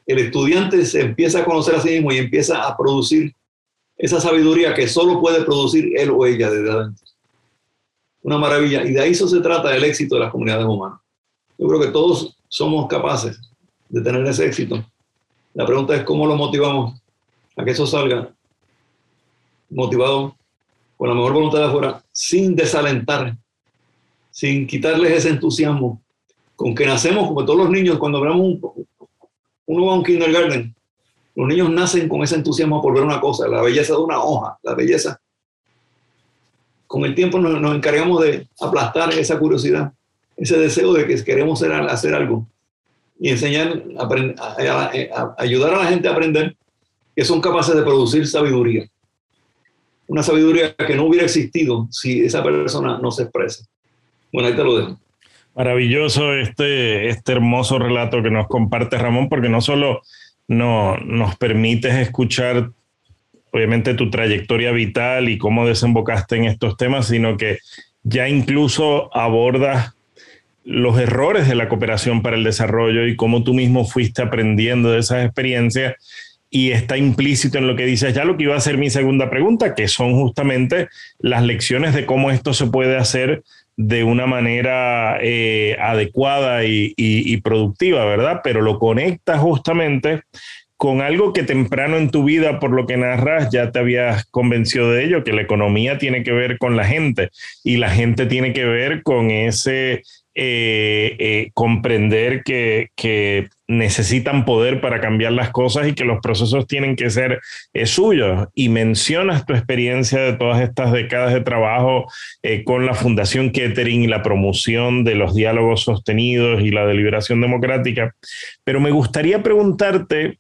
el estudiante se empieza a conocer a sí mismo y empieza a producir esa sabiduría que solo puede producir él o ella desde adentro. Una maravilla. Y de ahí eso se trata el éxito de las comunidades humanas. Yo creo que todos somos capaces de tener ese éxito. La pregunta es cómo lo motivamos a que eso salga motivado con la mejor voluntad de afuera, sin desalentar, sin quitarles ese entusiasmo con que nacemos como todos los niños cuando hablamos un, uno va a un kindergarten, los niños nacen con ese entusiasmo por ver una cosa, la belleza de una hoja, la belleza. con el tiempo nos, encargamos de aplastar esa curiosidad, ese deseo de que queremos hacer, algo y enseñar, ayudar a la gente a aprender que son capaces de producir sabiduría. Una sabiduría que no hubiera existido si esa persona no se expresa. Bueno, ahí te lo dejo. Maravilloso este, este hermoso relato que nos comparte Ramón, porque no solo no, nos permites escuchar obviamente tu trayectoria vital y cómo desembocaste en estos temas, sino que ya incluso abordas los errores de la cooperación para el desarrollo y cómo tú mismo fuiste aprendiendo de esas experiencias. Y está implícito en lo que dices ya lo que iba a ser mi segunda pregunta, que son justamente las lecciones de cómo esto se puede hacer de una manera eh, adecuada y, productiva, ¿verdad? Pero lo conecta justamente con algo que temprano en tu vida, por lo que narras, ya te habías convencido de ello, que la economía tiene que ver con la gente y la gente tiene que ver con ese eh, eh, comprender que, necesitan poder para cambiar las cosas y que los procesos tienen que ser eh, suyos. Y mencionas tu experiencia de todas estas décadas de trabajo con la Fundación Kettering y la promoción de los diálogos sostenidos y la deliberación democrática. Pero me gustaría preguntarte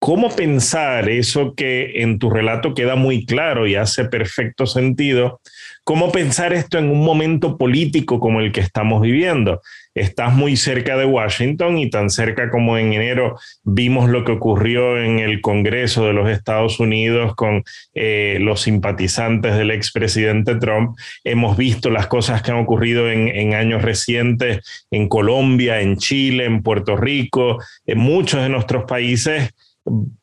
¿Cómo pensar eso que en tu relato queda muy claro y hace perfecto sentido? ¿Cómo pensar esto en un momento político como el que estamos viviendo? Estás muy cerca de Washington y tan cerca como en enero vimos lo que ocurrió en el Congreso de los Estados Unidos con eh, los simpatizantes del expresidente Trump. Hemos visto las cosas que han ocurrido en, en años recientes en Colombia, en Chile, en Puerto Rico, en muchos de nuestros países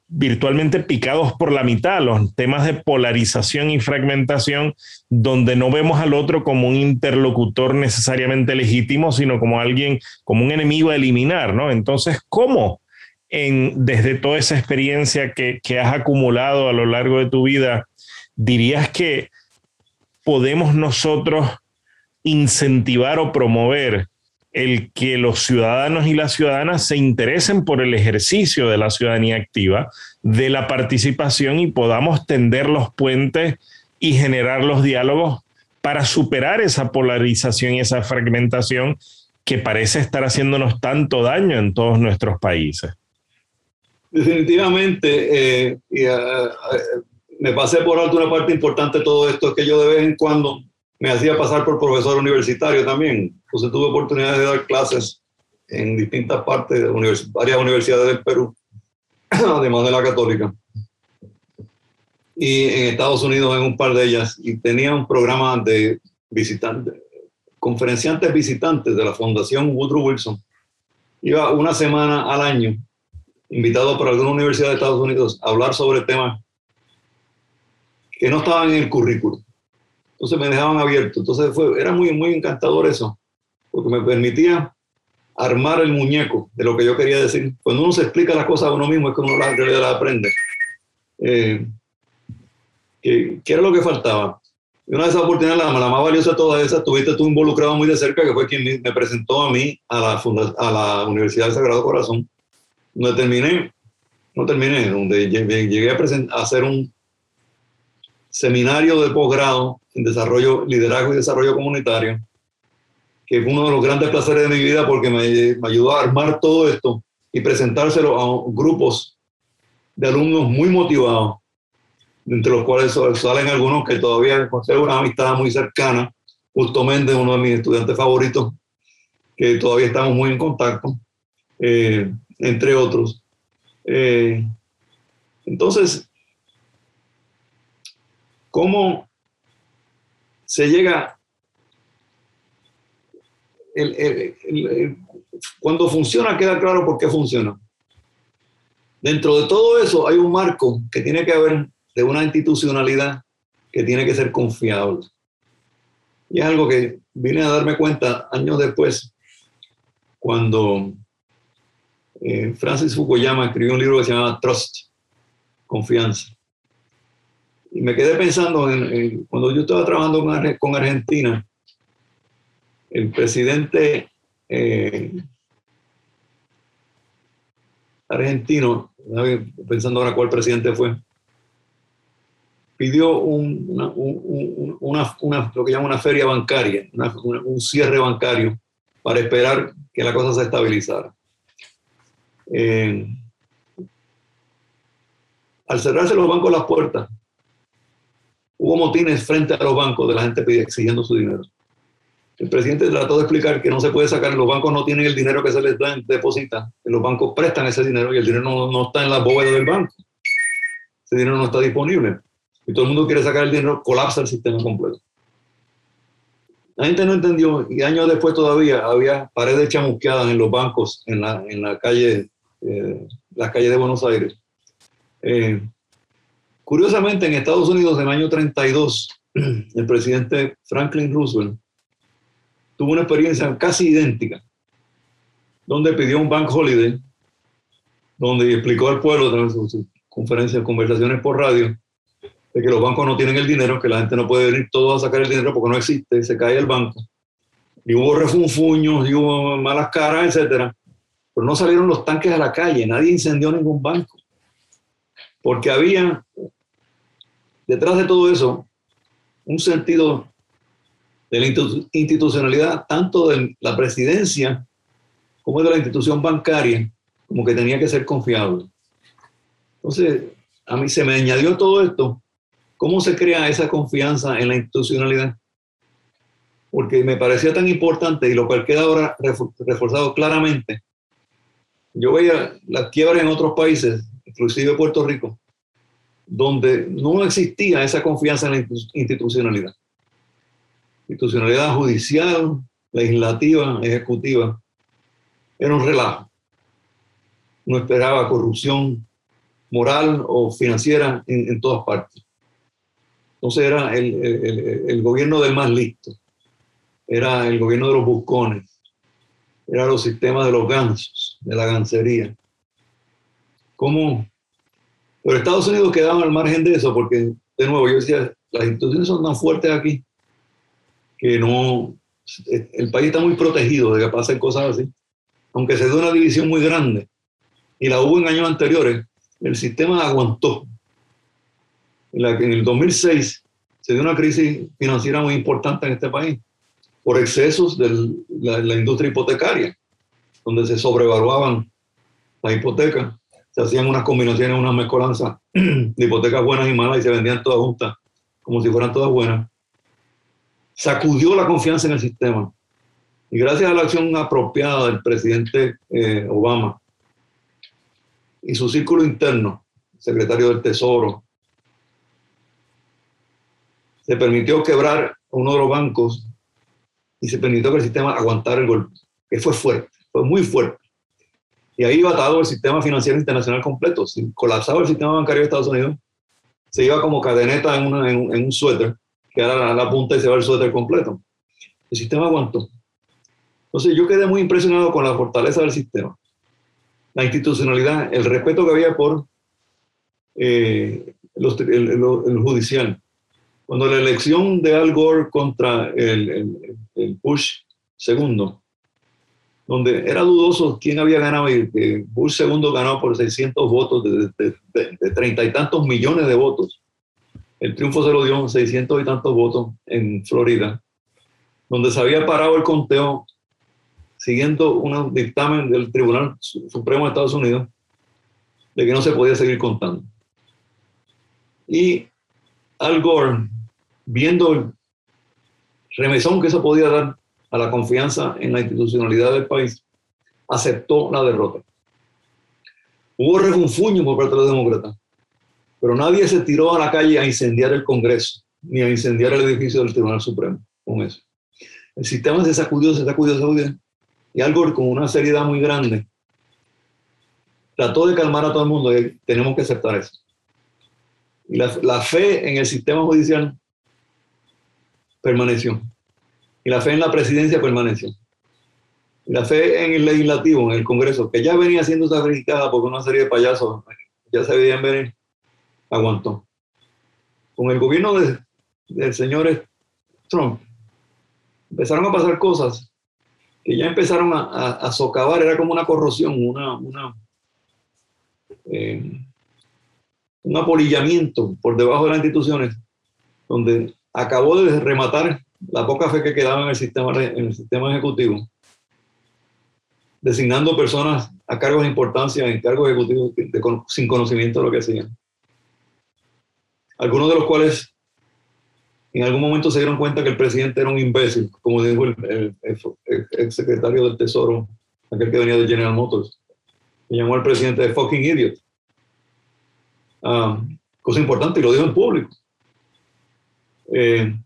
virtualmente picados por la mitad, los temas de polarización y fragmentación, donde no vemos al otro como un interlocutor necesariamente legítimo, sino como alguien, como un enemigo a eliminar, ¿no? Entonces, ¿cómo en, desde toda esa experiencia que, que has acumulado a lo largo de tu vida, dirías que podemos nosotros incentivar o promover el que los ciudadanos y las ciudadanas se interesen por el ejercicio de la ciudadanía activa, de la participación y podamos tender los puentes y generar los diálogos para superar esa polarización y esa fragmentación que parece estar haciéndonos tanto daño en todos nuestros países. Definitivamente, eh, eh, eh, me pasé por alto una parte importante de todo esto, que yo de vez en cuando me hacía pasar por profesor universitario también. Entonces tuve oportunidad de dar clases en distintas partes de varias universidades del Perú, además de la católica. Y en Estados Unidos en un par de ellas. Y tenía un programa de visitantes, conferenciantes visitantes de la Fundación Woodrow Wilson. Iba una semana al año, invitado por alguna universidad de Estados Unidos, a hablar sobre temas que no estaban en el currículo entonces me dejaban abierto. Entonces fue, era muy, muy encantador eso, porque me permitía armar el muñeco de lo que yo quería decir. Cuando uno se explica las cosas a uno mismo es que uno las, las aprende. Eh, ¿qué, era lo que faltaba? Y una de esas oportunidades, la, la, más valiosa de todas esas, tuviste tú involucrado muy de cerca, que fue quien me, presentó a mí a la, a la Universidad del Sagrado Corazón, donde terminé, no terminé, donde llegué, a, a hacer un seminario de posgrado en desarrollo, liderazgo y desarrollo comunitario, que fue uno de los grandes placeres de mi vida porque me, ayudó a armar todo esto y presentárselo a grupos de alumnos muy motivados, entre los cuales salen algunos que todavía conservo una amistad muy cercana, Justo Méndez, uno de mis estudiantes favoritos, que todavía estamos muy en contacto, eh, entre otros. Eh, entonces, ¿Cómo se llega, cuando funciona queda claro por qué funciona. Dentro de todo eso hay un marco que tiene que haber de una institucionalidad que tiene que ser confiable. Y es algo que vine a darme cuenta años después, cuando eh, Francis Fukuyama escribió un libro que se llama Trust, Confianza. Y me quedé pensando en, cuando yo estaba trabajando con, Argentina, el presidente eh, argentino, pensando ahora cuál presidente fue, pidió una, una, lo que llama una feria bancaria, un cierre bancario para esperar que la cosa se estabilizara. Eh, al cerrarse los bancos las puertas, hubo motines frente a los bancos de la gente exigiendo su dinero. El presidente trató de explicar que no se puede sacar, los bancos no tienen el dinero que se les deposita, los bancos prestan ese dinero y el dinero no, no está en la bóveda del banco. Ese dinero no está disponible. Y todo el mundo quiere sacar el dinero, colapsa el sistema completo. La gente no entendió y años después todavía había paredes chamusqueadas en los bancos en la, en la calle, eh, la calle de Buenos Aires. Eh, curiosamente, en Estados Unidos, en el año 32, el presidente Franklin Roosevelt tuvo una experiencia casi idéntica, donde pidió un bank holiday, donde explicó al pueblo, de sus conferencias, conversaciones por radio, de que los bancos no tienen el dinero, que la gente no puede venir todo a sacar el dinero porque no existe, se cae el banco. Y hubo refunfuños, y hubo malas caras, etcétera. Pero no salieron los tanques a la calle, nadie incendió ningún banco. Porque había detrás de todo eso un sentido de la institucionalidad, tanto de la presidencia como de la institución bancaria, como que tenía que ser confiable. Entonces, a mí se me añadió todo esto. ¿Cómo se crea esa confianza en la institucionalidad? Porque me parecía tan importante y lo cual queda ahora reforzado claramente. Yo veía las quiebras en otros países, inclusive Puerto Rico, donde no existía esa confianza en la institucionalidad. Institucionalidad judicial, legislativa, ejecutiva, era un relajo. No esperaba corrupción moral o financiera en, todas partes. Entonces era el, el, gobierno del más listo, era el gobierno de los buscones, era los sistemas de los gansos, de la gancería. ¿Cómo pero Estados Unidos quedaba al margen de eso, porque, de nuevo, yo decía, las instituciones son tan fuertes aquí que no, el país está muy protegido de que pasen cosas así. Aunque se dé una división muy grande, y la hubo en años anteriores, el sistema aguantó. En, la, en el 2006 se dio una crisis financiera muy importante en este país por excesos de la, la industria hipotecaria, donde se sobrevaluaban las hipotecas se hacían unas combinaciones, unas mezcolanzas de hipotecas buenas y malas y se vendían todas juntas, como si fueran todas buenas. Sacudió la confianza en el sistema. Y gracias a la acción apropiada del presidente eh, Obama y su círculo interno, secretario del Tesoro, se permitió quebrar uno de los bancos y se permitió que el sistema aguantara el golpe, que fue fuerte, fue muy fuerte. Y ahí iba atado el sistema financiero internacional completo. Si colapsaba el sistema bancario de Estados Unidos, se iba como cadeneta en, un suéter, que era la, punta y se va el suéter completo. El sistema aguantó. Entonces yo quedé muy impresionado con la fortaleza del sistema, la institucionalidad, el respeto que había por eh, el, judicial. Cuando la elección de Al Gore contra el, el Bush segundo, donde era dudoso quién había ganado y que Bush segundo ganó por 600 votos de, treinta y tantos millones de votos. El triunfo se lo dio 600 y tantos votos en Florida, donde se había parado el conteo siguiendo un dictamen del Tribunal Supremo de Estados Unidos de que no se podía seguir contando. Y Al Gore, viendo el remesón que eso podía dar a la confianza en la institucionalidad del país, aceptó la derrota. Hubo refunfuño por parte de los demócratas, pero nadie se tiró a la calle a incendiar el Congreso, ni a incendiar el edificio del Tribunal Supremo con eso. El sistema se sacudió, se sacudió, se sacudió, y algo con una seriedad muy grande trató de calmar a todo el mundo tenemos que aceptar eso. Y la, la fe en el sistema judicial permaneció. Y la fe en la presidencia permaneció. La fe en el legislativo, en el Congreso, que ya venía siendo sacrificada por una serie de payasos, ya se veían venir, aguantó. Con el gobierno del señor Trump, empezaron a pasar cosas que ya empezaron a, socavar, era como una corrosión, una, una, eh, un apolillamiento por debajo de las instituciones, donde acabó de rematar la poca fe que quedaba en el sistema, en el sistema ejecutivo, designando personas a cargos de importancia en cargos ejecutivos sin conocimiento de lo que hacían. Algunos de los cuales en algún momento se dieron cuenta que el presidente era un imbécil, como dijo el, el, secretario del Tesoro, aquel que venía de General Motors. Me llamó al presidente de fucking idiot. Ah, cosa importante y lo dijo en público. Eh,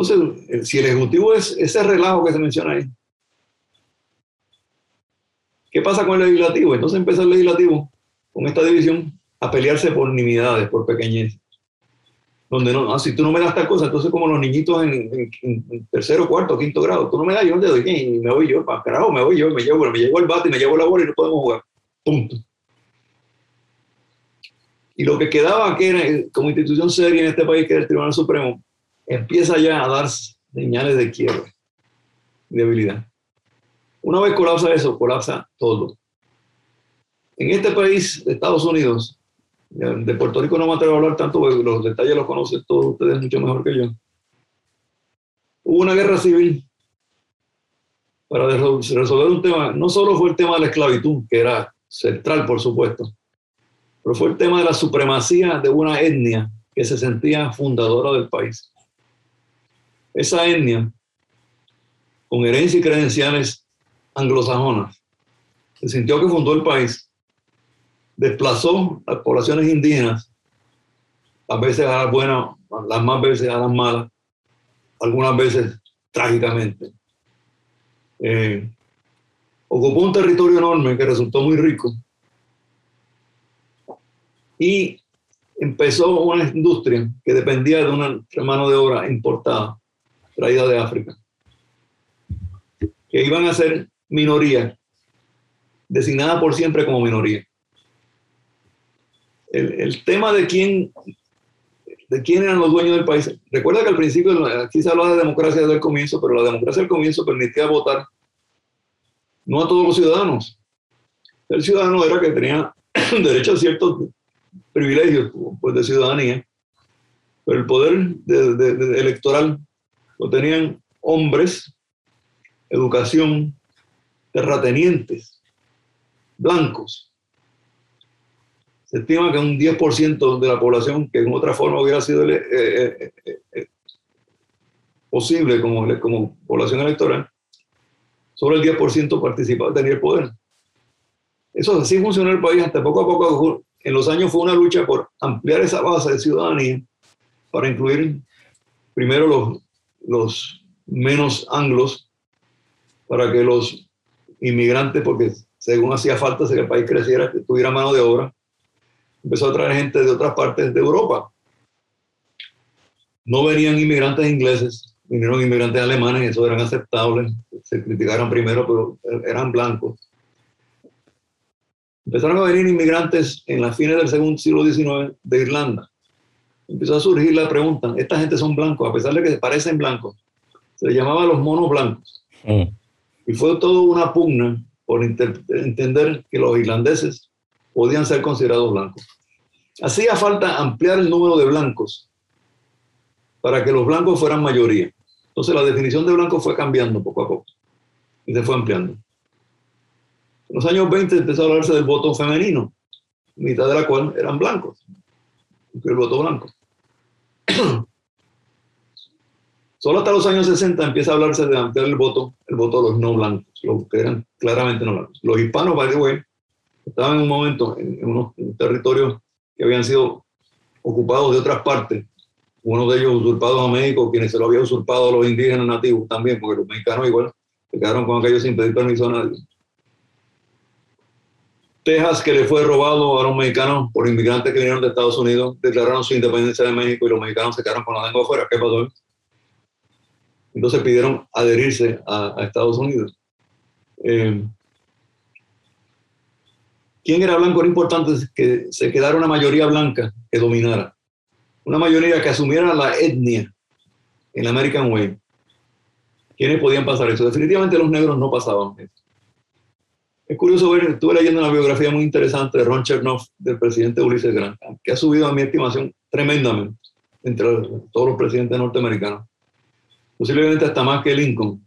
entonces, eh, si el Ejecutivo es ese relajo que se menciona ahí, ¿qué pasa con el Legislativo? Entonces empieza el Legislativo con esta división a pelearse por nimiedades, por pequeñez. Donde no, ah, si tú no me das tal cosa, entonces como los niñitos en, tercero, cuarto, quinto grado, tú no me das, yo no te doy, y me voy yo, para carajo, me voy yo, me llevo, me llevo el bate, me llevo la bola y no podemos jugar. Punto. Y lo que quedaba que era como institución seria en este país, que era el Tribunal Supremo, empieza ya a dar señales de quiebre, de debilidad. Una vez colapsa eso, colapsa todo. En este país, Estados Unidos, de Puerto Rico no me atrevo a hablar tanto, los detalles los conocen todos ustedes mucho mejor que yo. Hubo una guerra civil para resolver un tema, no solo fue el tema de la esclavitud, que era central, por supuesto, pero fue el tema de la supremacía de una etnia que se sentía fundadora del país. Esa etnia, con herencia y credenciales anglosajonas, se sintió que fundó el país, desplazó las poblaciones indígenas, a veces a las buenas, las más veces a las malas, algunas veces trágicamente. Eh, ocupó un territorio enorme que resultó muy rico y empezó una industria que dependía de una mano de obra importada, traída de África, que iban a ser minoría, designada por siempre como minoría. El, tema de quién, de quién eran los dueños del país. Recuerda que al principio aquí se hablaba de democracia desde el comienzo, pero la democracia del comienzo permitía votar no a todos los ciudadanos. El ciudadano era que tenía derecho a ciertos privilegios pues, de ciudadanía, pero el poder electoral lo tenían hombres, educación, terratenientes, blancos. Se estima que un 10% de la población, que en otra forma hubiera sido eh, eh, eh, posible como, como población electoral, solo el 10% participaba, tenía el poder. Eso así funcionó el país hasta poco a poco en los años fue una lucha por ampliar esa base de ciudadanía para incluir primero los, los menos anglos, para que los inmigrantes, porque según hacía falta que el país creciera, que tuviera mano de obra, empezó a traer gente de otras partes de Europa. No venían inmigrantes ingleses, vinieron inmigrantes alemanes, eso eran aceptables, se criticaron primero, pero eran blancos Empezaron a venir inmigrantes en las fines del segundo siglo XIX de Irlanda. Empezó a surgir la pregunta, esta gente son blancos, a pesar de que se parecen blancos. Se les llamaba los monos blancos. Mm. Y fue todo una pugna por entender que los irlandeses podían ser considerados blancos. Hacía falta ampliar el número de blancos para que los blancos fueran mayoría. Entonces la definición de blanco fue cambiando poco a poco y se fue ampliando. En los años 20 empezó a hablarse del voto femenino, mitad de la cual eran blancos, el voto blanco. Solo hasta los años 60 empieza a hablarse de ampliar el voto, el voto de los no blancos, los que eran claramente no blancos. Los hispanos, by the way, estaban en un momento en, unos territorios que habían sido ocupados de otras partes, uno de ellos usurpados a México, quienes se lo habían usurpado a los indígenas nativos también, porque los mexicanos igual se quedaron con aquellos sin pedir permiso a nadie. Texas, que le fue robado a los mexicanos por inmigrantes que vinieron de Estados Unidos, declararon su independencia de México y los mexicanos se quedaron con la lengua afuera. ¿Qué pasó? Entonces pidieron adherirse a, Estados Unidos. Eh, ¿Quién era blanco? Era importante que se quedara una mayoría blanca que dominara. Una mayoría que asumiera la etnia en la American Way. ¿Quiénes podían pasar eso? Definitivamente los negros no pasaban eso Es curioso ver, estuve leyendo una biografía muy interesante de Ron Chernoff, del presidente Ulises Grant, que ha subido a mi estimación tremendamente entre todos los presidentes norteamericanos. Posiblemente hasta más que Lincoln,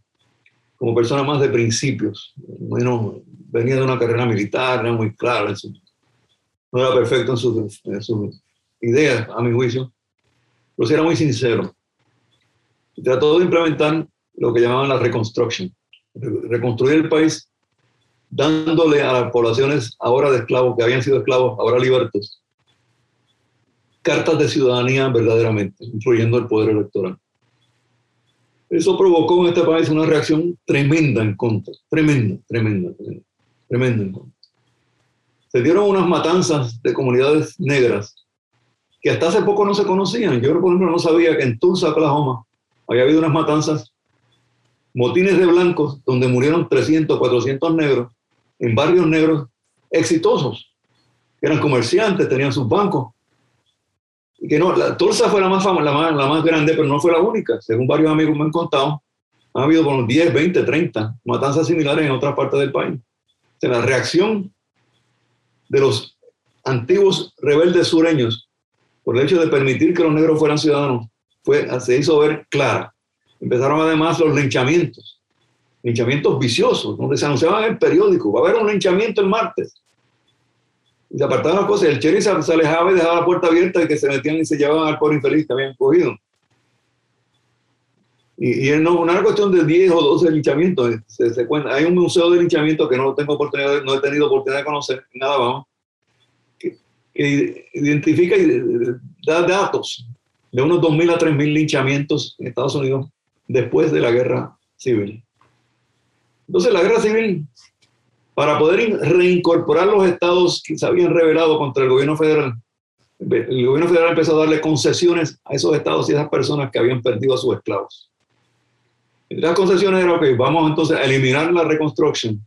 como persona más de principios. Bueno, venía de una carrera militar, era muy claro, no era perfecto en sus, ideas, a mi juicio, pero sí era muy sincero. Trató de implementar lo que llamaban la reconstruction, reconstruir el país dándole a las poblaciones ahora de esclavos, que habían sido esclavos, ahora libertos, cartas de ciudadanía verdaderamente, incluyendo el poder electoral. Eso provocó en este país una reacción tremenda en contra, tremenda, tremenda, tremenda, tremenda en. Se dieron unas matanzas de comunidades negras que hasta hace poco no se conocían. Yo, por ejemplo, no sabía que en Tulsa, Oklahoma, había habido unas matanzas, motines de blancos, donde murieron 300, 400 negros, en barrios negros exitosos, eran comerciantes, tenían sus bancos. Y que no, la Tulsa fue la más, la, más, la más grande, pero no fue la única. Según varios amigos me han contado, ha habido como 10, 20, 30 matanzas similares en otras partes del país. La reacción de los antiguos rebeldes sureños por el hecho de permitir que los negros fueran ciudadanos fue, se hizo ver clara. Empezaron además los linchamientos linchamientos viciosos, donde se anunciaban en el periódico, va a haber un linchamiento el martes. Y se apartaban las cosas, el cherry se, alejaba y dejaba la puerta abierta y que se metían y se llevaban al pobre infeliz que habían cogido. Y, y no, una cuestión de 10 o 12 linchamientos. Se, cuenta. Hay un museo de linchamiento que no tengo oportunidad, no he tenido oportunidad de conocer, nada más, que, que identifica y da datos de unos 2.000 a 3.000 linchamientos en Estados Unidos después de la guerra civil. Entonces la guerra civil, para poder reincorporar los estados que se habían rebelado contra el gobierno federal, el gobierno federal empezó a darle concesiones a esos estados y a esas personas que habían perdido a sus esclavos. Entre las concesiones era, ok, vamos entonces a eliminar la reconstrucción.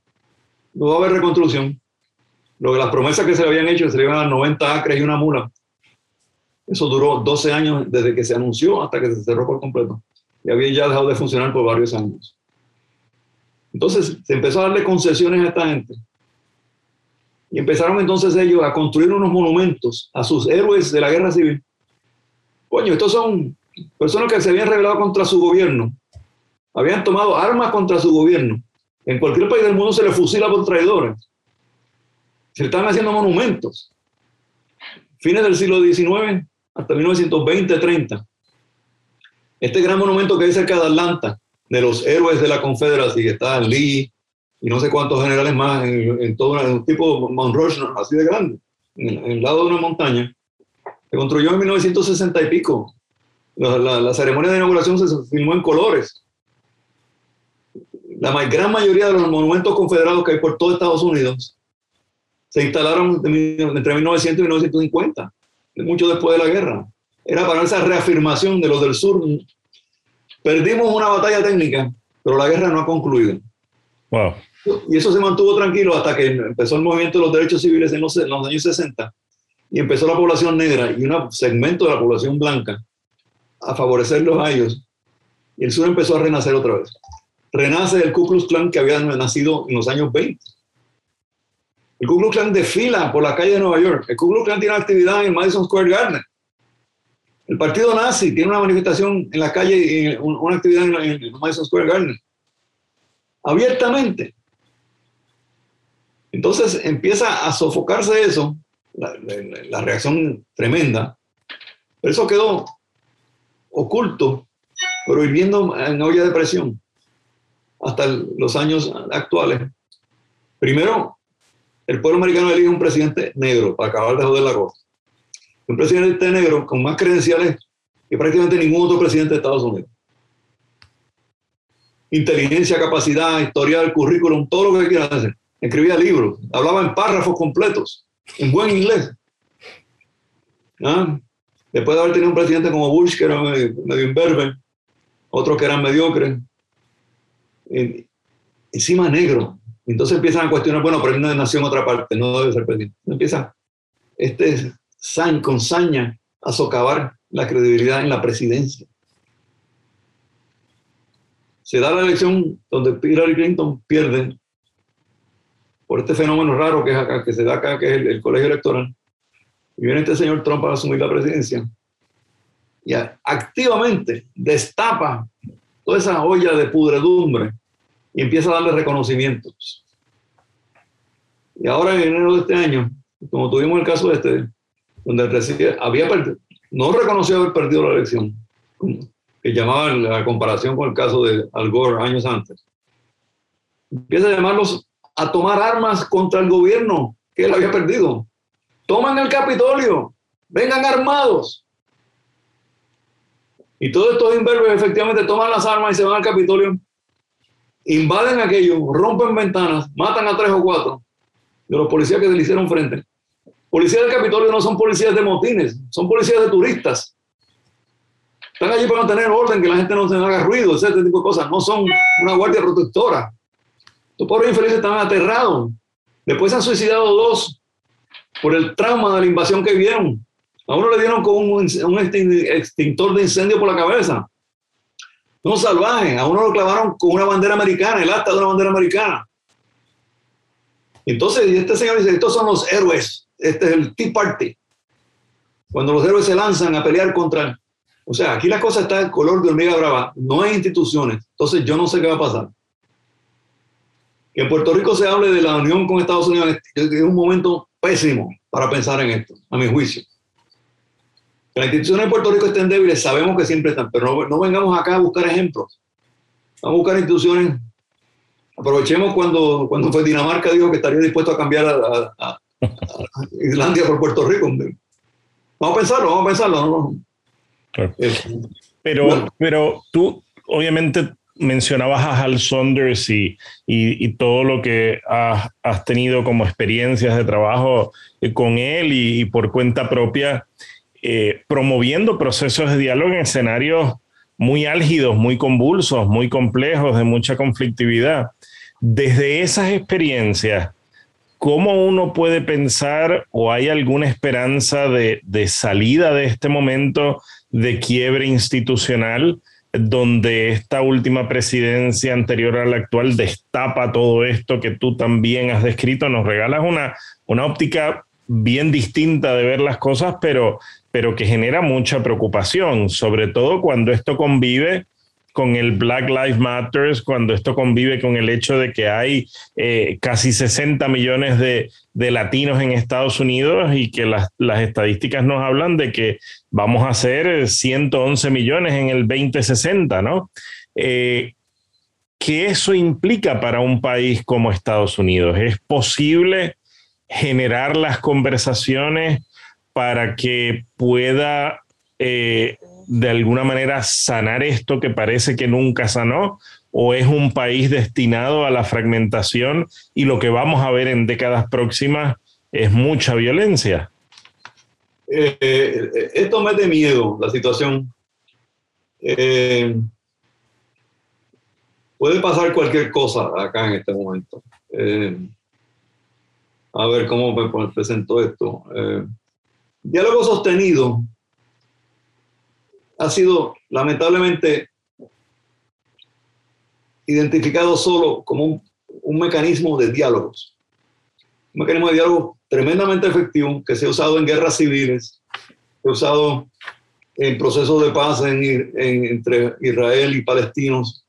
No va a haber reconstrucción. Lo que las promesas que se le habían hecho, se le iban a dar 90 acres y una mula. Eso duró 12 años desde que se anunció hasta que se cerró por completo. Y había ya dejado de funcionar por varios años. Entonces se empezó a darle concesiones a esta gente. Y empezaron entonces ellos a construir unos monumentos a sus héroes de la guerra civil. Coño, estos son personas que se habían rebelado contra su gobierno, habían tomado armas contra su gobierno. En cualquier país del mundo se les fusila por traidores. Se están haciendo monumentos. Fines del siglo XIX hasta 1920-30. Este gran monumento que hay cerca de Atlanta, de los héroes de la Confederación, que está Lee y no sé cuántos generales más en, todo un tipo Monroe, así de grande, en, el lado de una montaña. Se construyó en 1960 y pico. La, ceremonia de inauguración se filmó en colores. La gran mayoría de los monumentos confederados que hay por todo Estados Unidos se instalaron entre 1900 y 1950, mucho después de la guerra. Era para esa reafirmación de los del sur Perdimos una batalla técnica, pero la guerra no ha concluido. Wow. Y eso se mantuvo tranquilo hasta que empezó el movimiento de los derechos civiles en los, años 60 y empezó la población negra y un segmento de la población blanca a favorecerlos a ellos. Y el sur empezó a renacer otra vez. Renace el Ku Klux Klan que había nacido en los años 20. El Ku Klux Klan desfila por la calle de Nueva York. El Ku Klux Klan tiene actividad en Madison Square Garden. El partido nazi tiene una manifestación en la calle, una actividad en, Madison Square Garden, abiertamente. Entonces empieza a sofocarse eso, la, reacción tremenda, pero eso quedó oculto, pero hirviendo en olla de presión hasta los años actuales. Primero, el pueblo americano elige un presidente negro para acabar de joder la cosa un presidente negro con más credenciales que prácticamente ningún otro presidente de Estados Unidos. Inteligencia, capacidad, historial, currículum, todo lo que quiera hacer. Escribía libros, hablaba en párrafos completos, en buen inglés. ¿Ah? Después de haber tenido un presidente como Bush, que era medio, imberbe, otros que eran mediocres, encima negro. Entonces empiezan a cuestionar, bueno, pero él nació en otra parte, no debe ser presidente. Empieza este con saña a socavar la credibilidad en la presidencia. Se da la elección donde Hillary Clinton pierde por este fenómeno raro que, es acá, que se da acá, que es el, colegio electoral. Y viene este señor Trump a asumir la presidencia y activamente destapa toda esa olla de pudredumbre y empieza a darle reconocimientos. Y ahora en enero de este año, como tuvimos el caso este, donde había perdido, no reconoció haber perdido la elección, que llamaban la comparación con el caso de Al Gore años antes. Empieza a llamarlos a tomar armas contra el gobierno que él había perdido. Toman el Capitolio, vengan armados. Y todos estos imberbes efectivamente toman las armas y se van al Capitolio, invaden aquello, rompen ventanas, matan a tres o cuatro de los policías que se le hicieron frente. Policías del Capitolio no son policías de motines, son policías de turistas. Están allí para mantener orden, que la gente no se haga ruido, ese tipo cosas. No son una guardia protectora. Los pobres infelices estaban aterrados. Después se han suicidado dos por el trauma de la invasión que vieron. A uno le dieron con un, extintor de incendio por la cabeza. No salvajes. A uno lo clavaron con una bandera americana, el acta de una bandera americana. Entonces, este señor dice, estos son los héroes. Este es el Tea Party. Cuando los héroes se lanzan a pelear contra... O sea, aquí la cosa está en color de hormiga brava. No hay instituciones. Entonces, yo no sé qué va a pasar. Que en Puerto Rico se hable de la unión con Estados Unidos es un momento pésimo para pensar en esto, a mi juicio. Que las instituciones en Puerto Rico estén débiles, sabemos que siempre están, pero no, vengamos acá a buscar ejemplos. Vamos a buscar instituciones. Aprovechemos cuando, cuando fue Dinamarca dijo que estaría dispuesto a cambiar a, Islandia por Puerto Rico. Vamos a pensarlo, vamos a pensarlo. Eh, pero, pero tú, obviamente, mencionabas a Hal Saunders y, y, todo lo que has, has, tenido como experiencias de trabajo eh, con él y, por cuenta propia, eh, promoviendo procesos de diálogo en escenarios muy álgidos, muy convulsos, muy complejos, de mucha conflictividad. Desde esas experiencias, ¿cómo uno puede pensar o hay alguna esperanza de, de salida de este momento de quiebre institucional? donde esta última presidencia anterior a la actual destapa todo esto que tú también has descrito, nos regalas una, una óptica bien distinta de ver las cosas, pero, pero que genera mucha preocupación, sobre todo cuando esto convive con el Black Lives Matters, cuando esto convive con el hecho de que hay eh, casi 60 millones de, latinos en Estados Unidos y que las, estadísticas nos hablan de que vamos a ser 111 millones en el 2060, ¿no? Eh, ¿Qué eso implica para un país como Estados Unidos? ¿Es posible generar las conversaciones para que pueda eh, de alguna manera sanar esto que parece que nunca sanó? ¿O es un país destinado a la fragmentación y lo que vamos a ver en décadas próximas es mucha violencia? Eh, eh, esto me da miedo, la situación. Eh, puede pasar cualquier cosa acá en este momento. a ver cómo me presento esto. diálogo sostenido ha sido lamentablemente identificado solo como un, mecanismo de diálogos. Un mecanismo de diálogo tremendamente efectivo que se ha usado en guerras civiles, se ha usado en procesos de paz entre Israel y palestinos,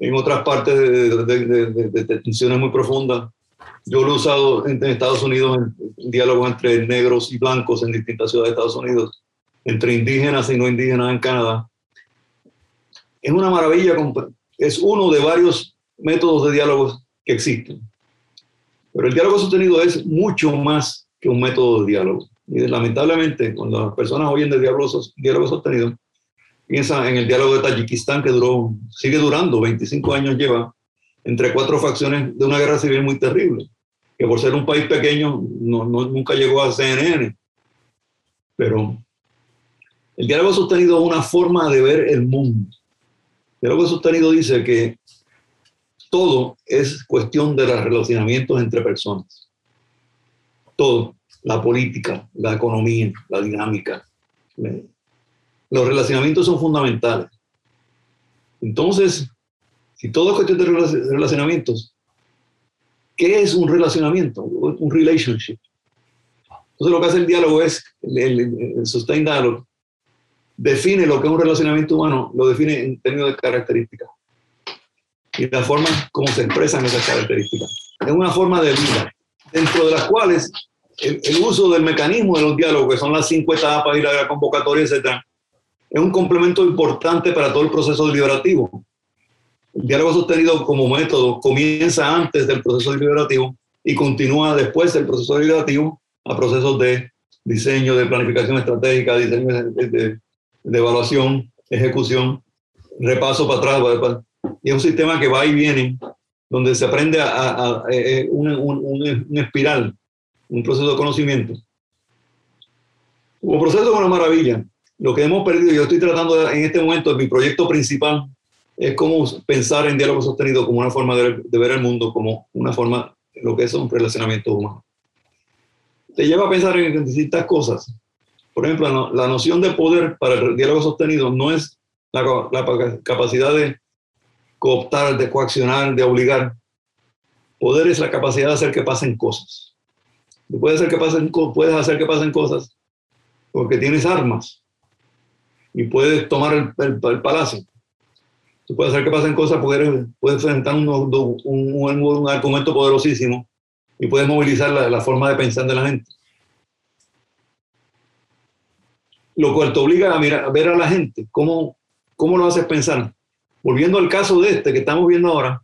en otras partes de, tensiones muy profundas. Yo lo he usado en, Estados Unidos en, diálogos entre negros y blancos en distintas ciudades de Estados Unidos entre indígenas y no indígenas en Canadá. Es una maravilla, es uno de varios métodos de diálogo que existen. Pero el diálogo sostenido es mucho más que un método de diálogo. Y lamentablemente, cuando las personas oyen de diálogo, diálogo sostenido, piensan en el diálogo de Tayikistán que duró, sigue durando, 25 años lleva, entre cuatro facciones de una guerra civil muy terrible, que por ser un país pequeño no, nunca llegó a CNN. Pero el diálogo sostenido es una forma de ver el mundo. El diálogo sostenido dice que todo es cuestión de los relacionamientos entre personas. Todo, la política, la economía, la dinámica. Los relacionamientos son fundamentales. Entonces, si todo es cuestión de relacionamientos, ¿qué es un relacionamiento? Un relationship. Entonces lo que hace el diálogo es, el, el, el sustain dialogue, define lo que es un relacionamiento humano, lo define en términos de características y la forma como se expresan esas características. Es una forma de vida, dentro de las cuales el, el uso del mecanismo de los diálogos, que son las cinco etapas y la convocatoria, etc., es un complemento importante para todo el proceso deliberativo. El diálogo sostenido como método comienza antes del proceso deliberativo y continúa después del proceso deliberativo a procesos de diseño, de planificación estratégica, diseño de, de evaluación, ejecución, repaso para atrás. Y es un sistema que va y viene, donde se aprende a, a, a, a eh, un, espiral, un proceso de conocimiento. Como proceso es una maravilla. Lo que hemos perdido, yo estoy tratando en este momento, mi proyecto principal es cómo pensar en diálogo sostenido como una forma de, de ver el mundo, como una forma, lo que es un relacionamiento humano. Te lleva a pensar en distintas cosas por ejemplo, la noción de poder para el diálogo sostenido no es la, la capacidad de cooptar, de coaccionar, de obligar. Poder es la capacidad de hacer que pasen cosas. Puedes hacer que pasen, puedes hacer que pasen cosas porque tienes armas y puedes tomar el, el, el palacio. Tú puedes hacer que pasen cosas porque eres, puedes enfrentar un, un, un, un, argumento poderosísimo y puedes movilizar la, la forma de pensar de la gente. Lo cual te obliga a, mirar, a ver a la gente, cómo, cómo lo haces pensar. Volviendo al caso de este que estamos viendo ahora,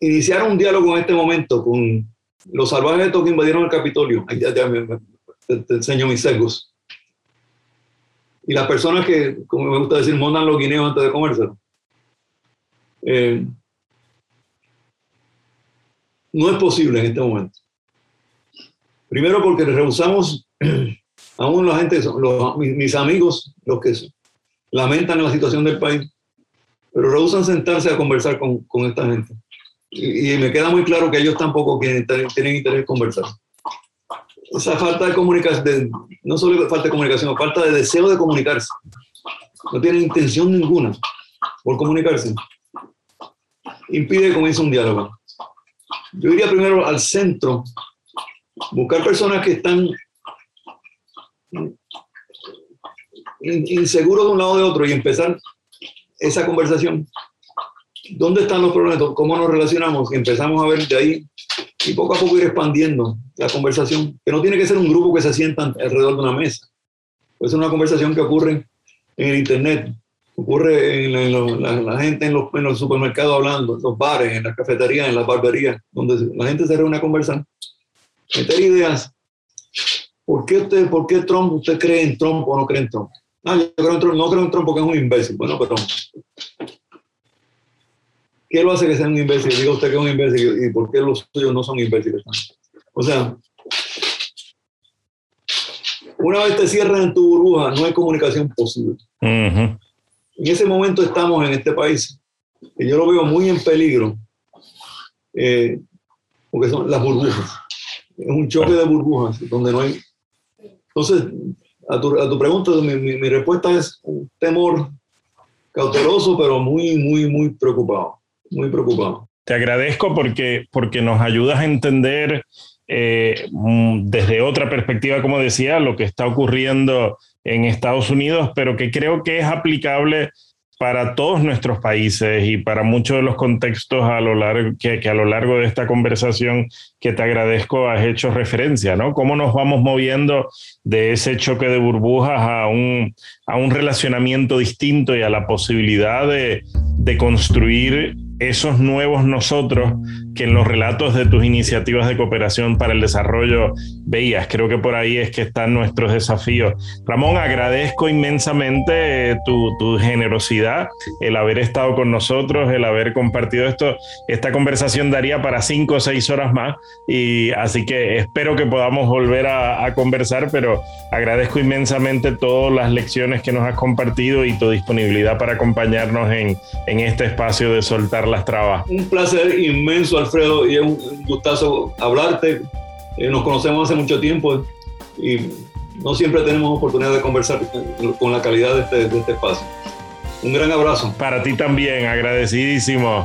iniciar un diálogo en este momento con los salvajes que invadieron el Capitolio, ya, ya me, te, te, enseño mis sesgos, y las personas que, como me gusta decir, montan los guineos antes de comérselo. Eh, no es posible en este momento. Primero porque rehusamos aún la gente, los, mis amigos, los que lamentan la situación del país, pero rehusan sentarse a conversar con, con esta gente. Y, me queda muy claro que ellos tampoco tienen interés en conversar. Esa falta de comunicación, no solo falta de comunicación, falta de deseo de comunicarse. No tienen intención ninguna por comunicarse. Impide que comience un diálogo. Yo iría primero al centro, buscar personas que están inseguro de un lado o de otro y empezar esa conversación. ¿Dónde están los problemas? ¿Cómo nos relacionamos? Y empezamos a ver de ahí y poco a poco ir expandiendo la conversación, que no tiene que ser un grupo que se sienta alrededor de una mesa. Ser una conversación que ocurre en el Internet, ocurre en, lo, la, la, gente en los, en los, supermercados hablando, en los bares, en las cafeterías, en las barberías, donde la gente se reúne a conversar, meter ideas. ¿Por qué, usted, ¿Por qué Trump, usted cree en Trump o no cree en Trump? Ah, yo creo en Trump, no creo en Trump porque es un imbécil. Bueno, pero ¿qué lo hace que sea un imbécil? Diga usted que es un imbécil y por qué los suyos no son imbéciles. O sea, una vez te cierran en tu burbuja, no hay comunicación posible. Uh -huh. En ese momento estamos en este país, que yo lo veo muy en peligro, eh, porque son las burbujas. Es un choque de burbujas donde no hay. Entonces, a tu, a tu pregunta, mi, mi, respuesta es un temor cauteloso, pero muy, muy, muy preocupado, muy preocupado. Te agradezco porque, porque nos ayudas a entender eh, mm, desde otra perspectiva, como decía, lo que está ocurriendo en Estados Unidos, pero que creo que es aplicable para todos nuestros países y para muchos de los contextos a lo largo, que, a lo largo de esta conversación que te agradezco has hecho referencia, ¿no? Cómo nos vamos moviendo de ese choque de burbujas a un, a un relacionamiento distinto y a la posibilidad de, de construir esos nuevos nosotros que en los relatos de tus iniciativas de cooperación para el desarrollo veías. Creo que por ahí es que están nuestros desafíos. Ramón, agradezco inmensamente tu, tu generosidad, el haber estado con nosotros, el haber compartido esto. Esta conversación daría para cinco o seis horas más y así que espero que podamos volver a, a conversar, pero agradezco inmensamente todas las lecciones que nos has compartido y tu disponibilidad para acompañarnos en, en este espacio de soltar las trabas. Un placer inmenso, Alfredo, y es un gustazo hablarte. Eh, nos conocemos hace mucho tiempo y no siempre tenemos oportunidad de conversar con la calidad de este, de este espacio. Un gran abrazo. Para ti también, agradecidísimo.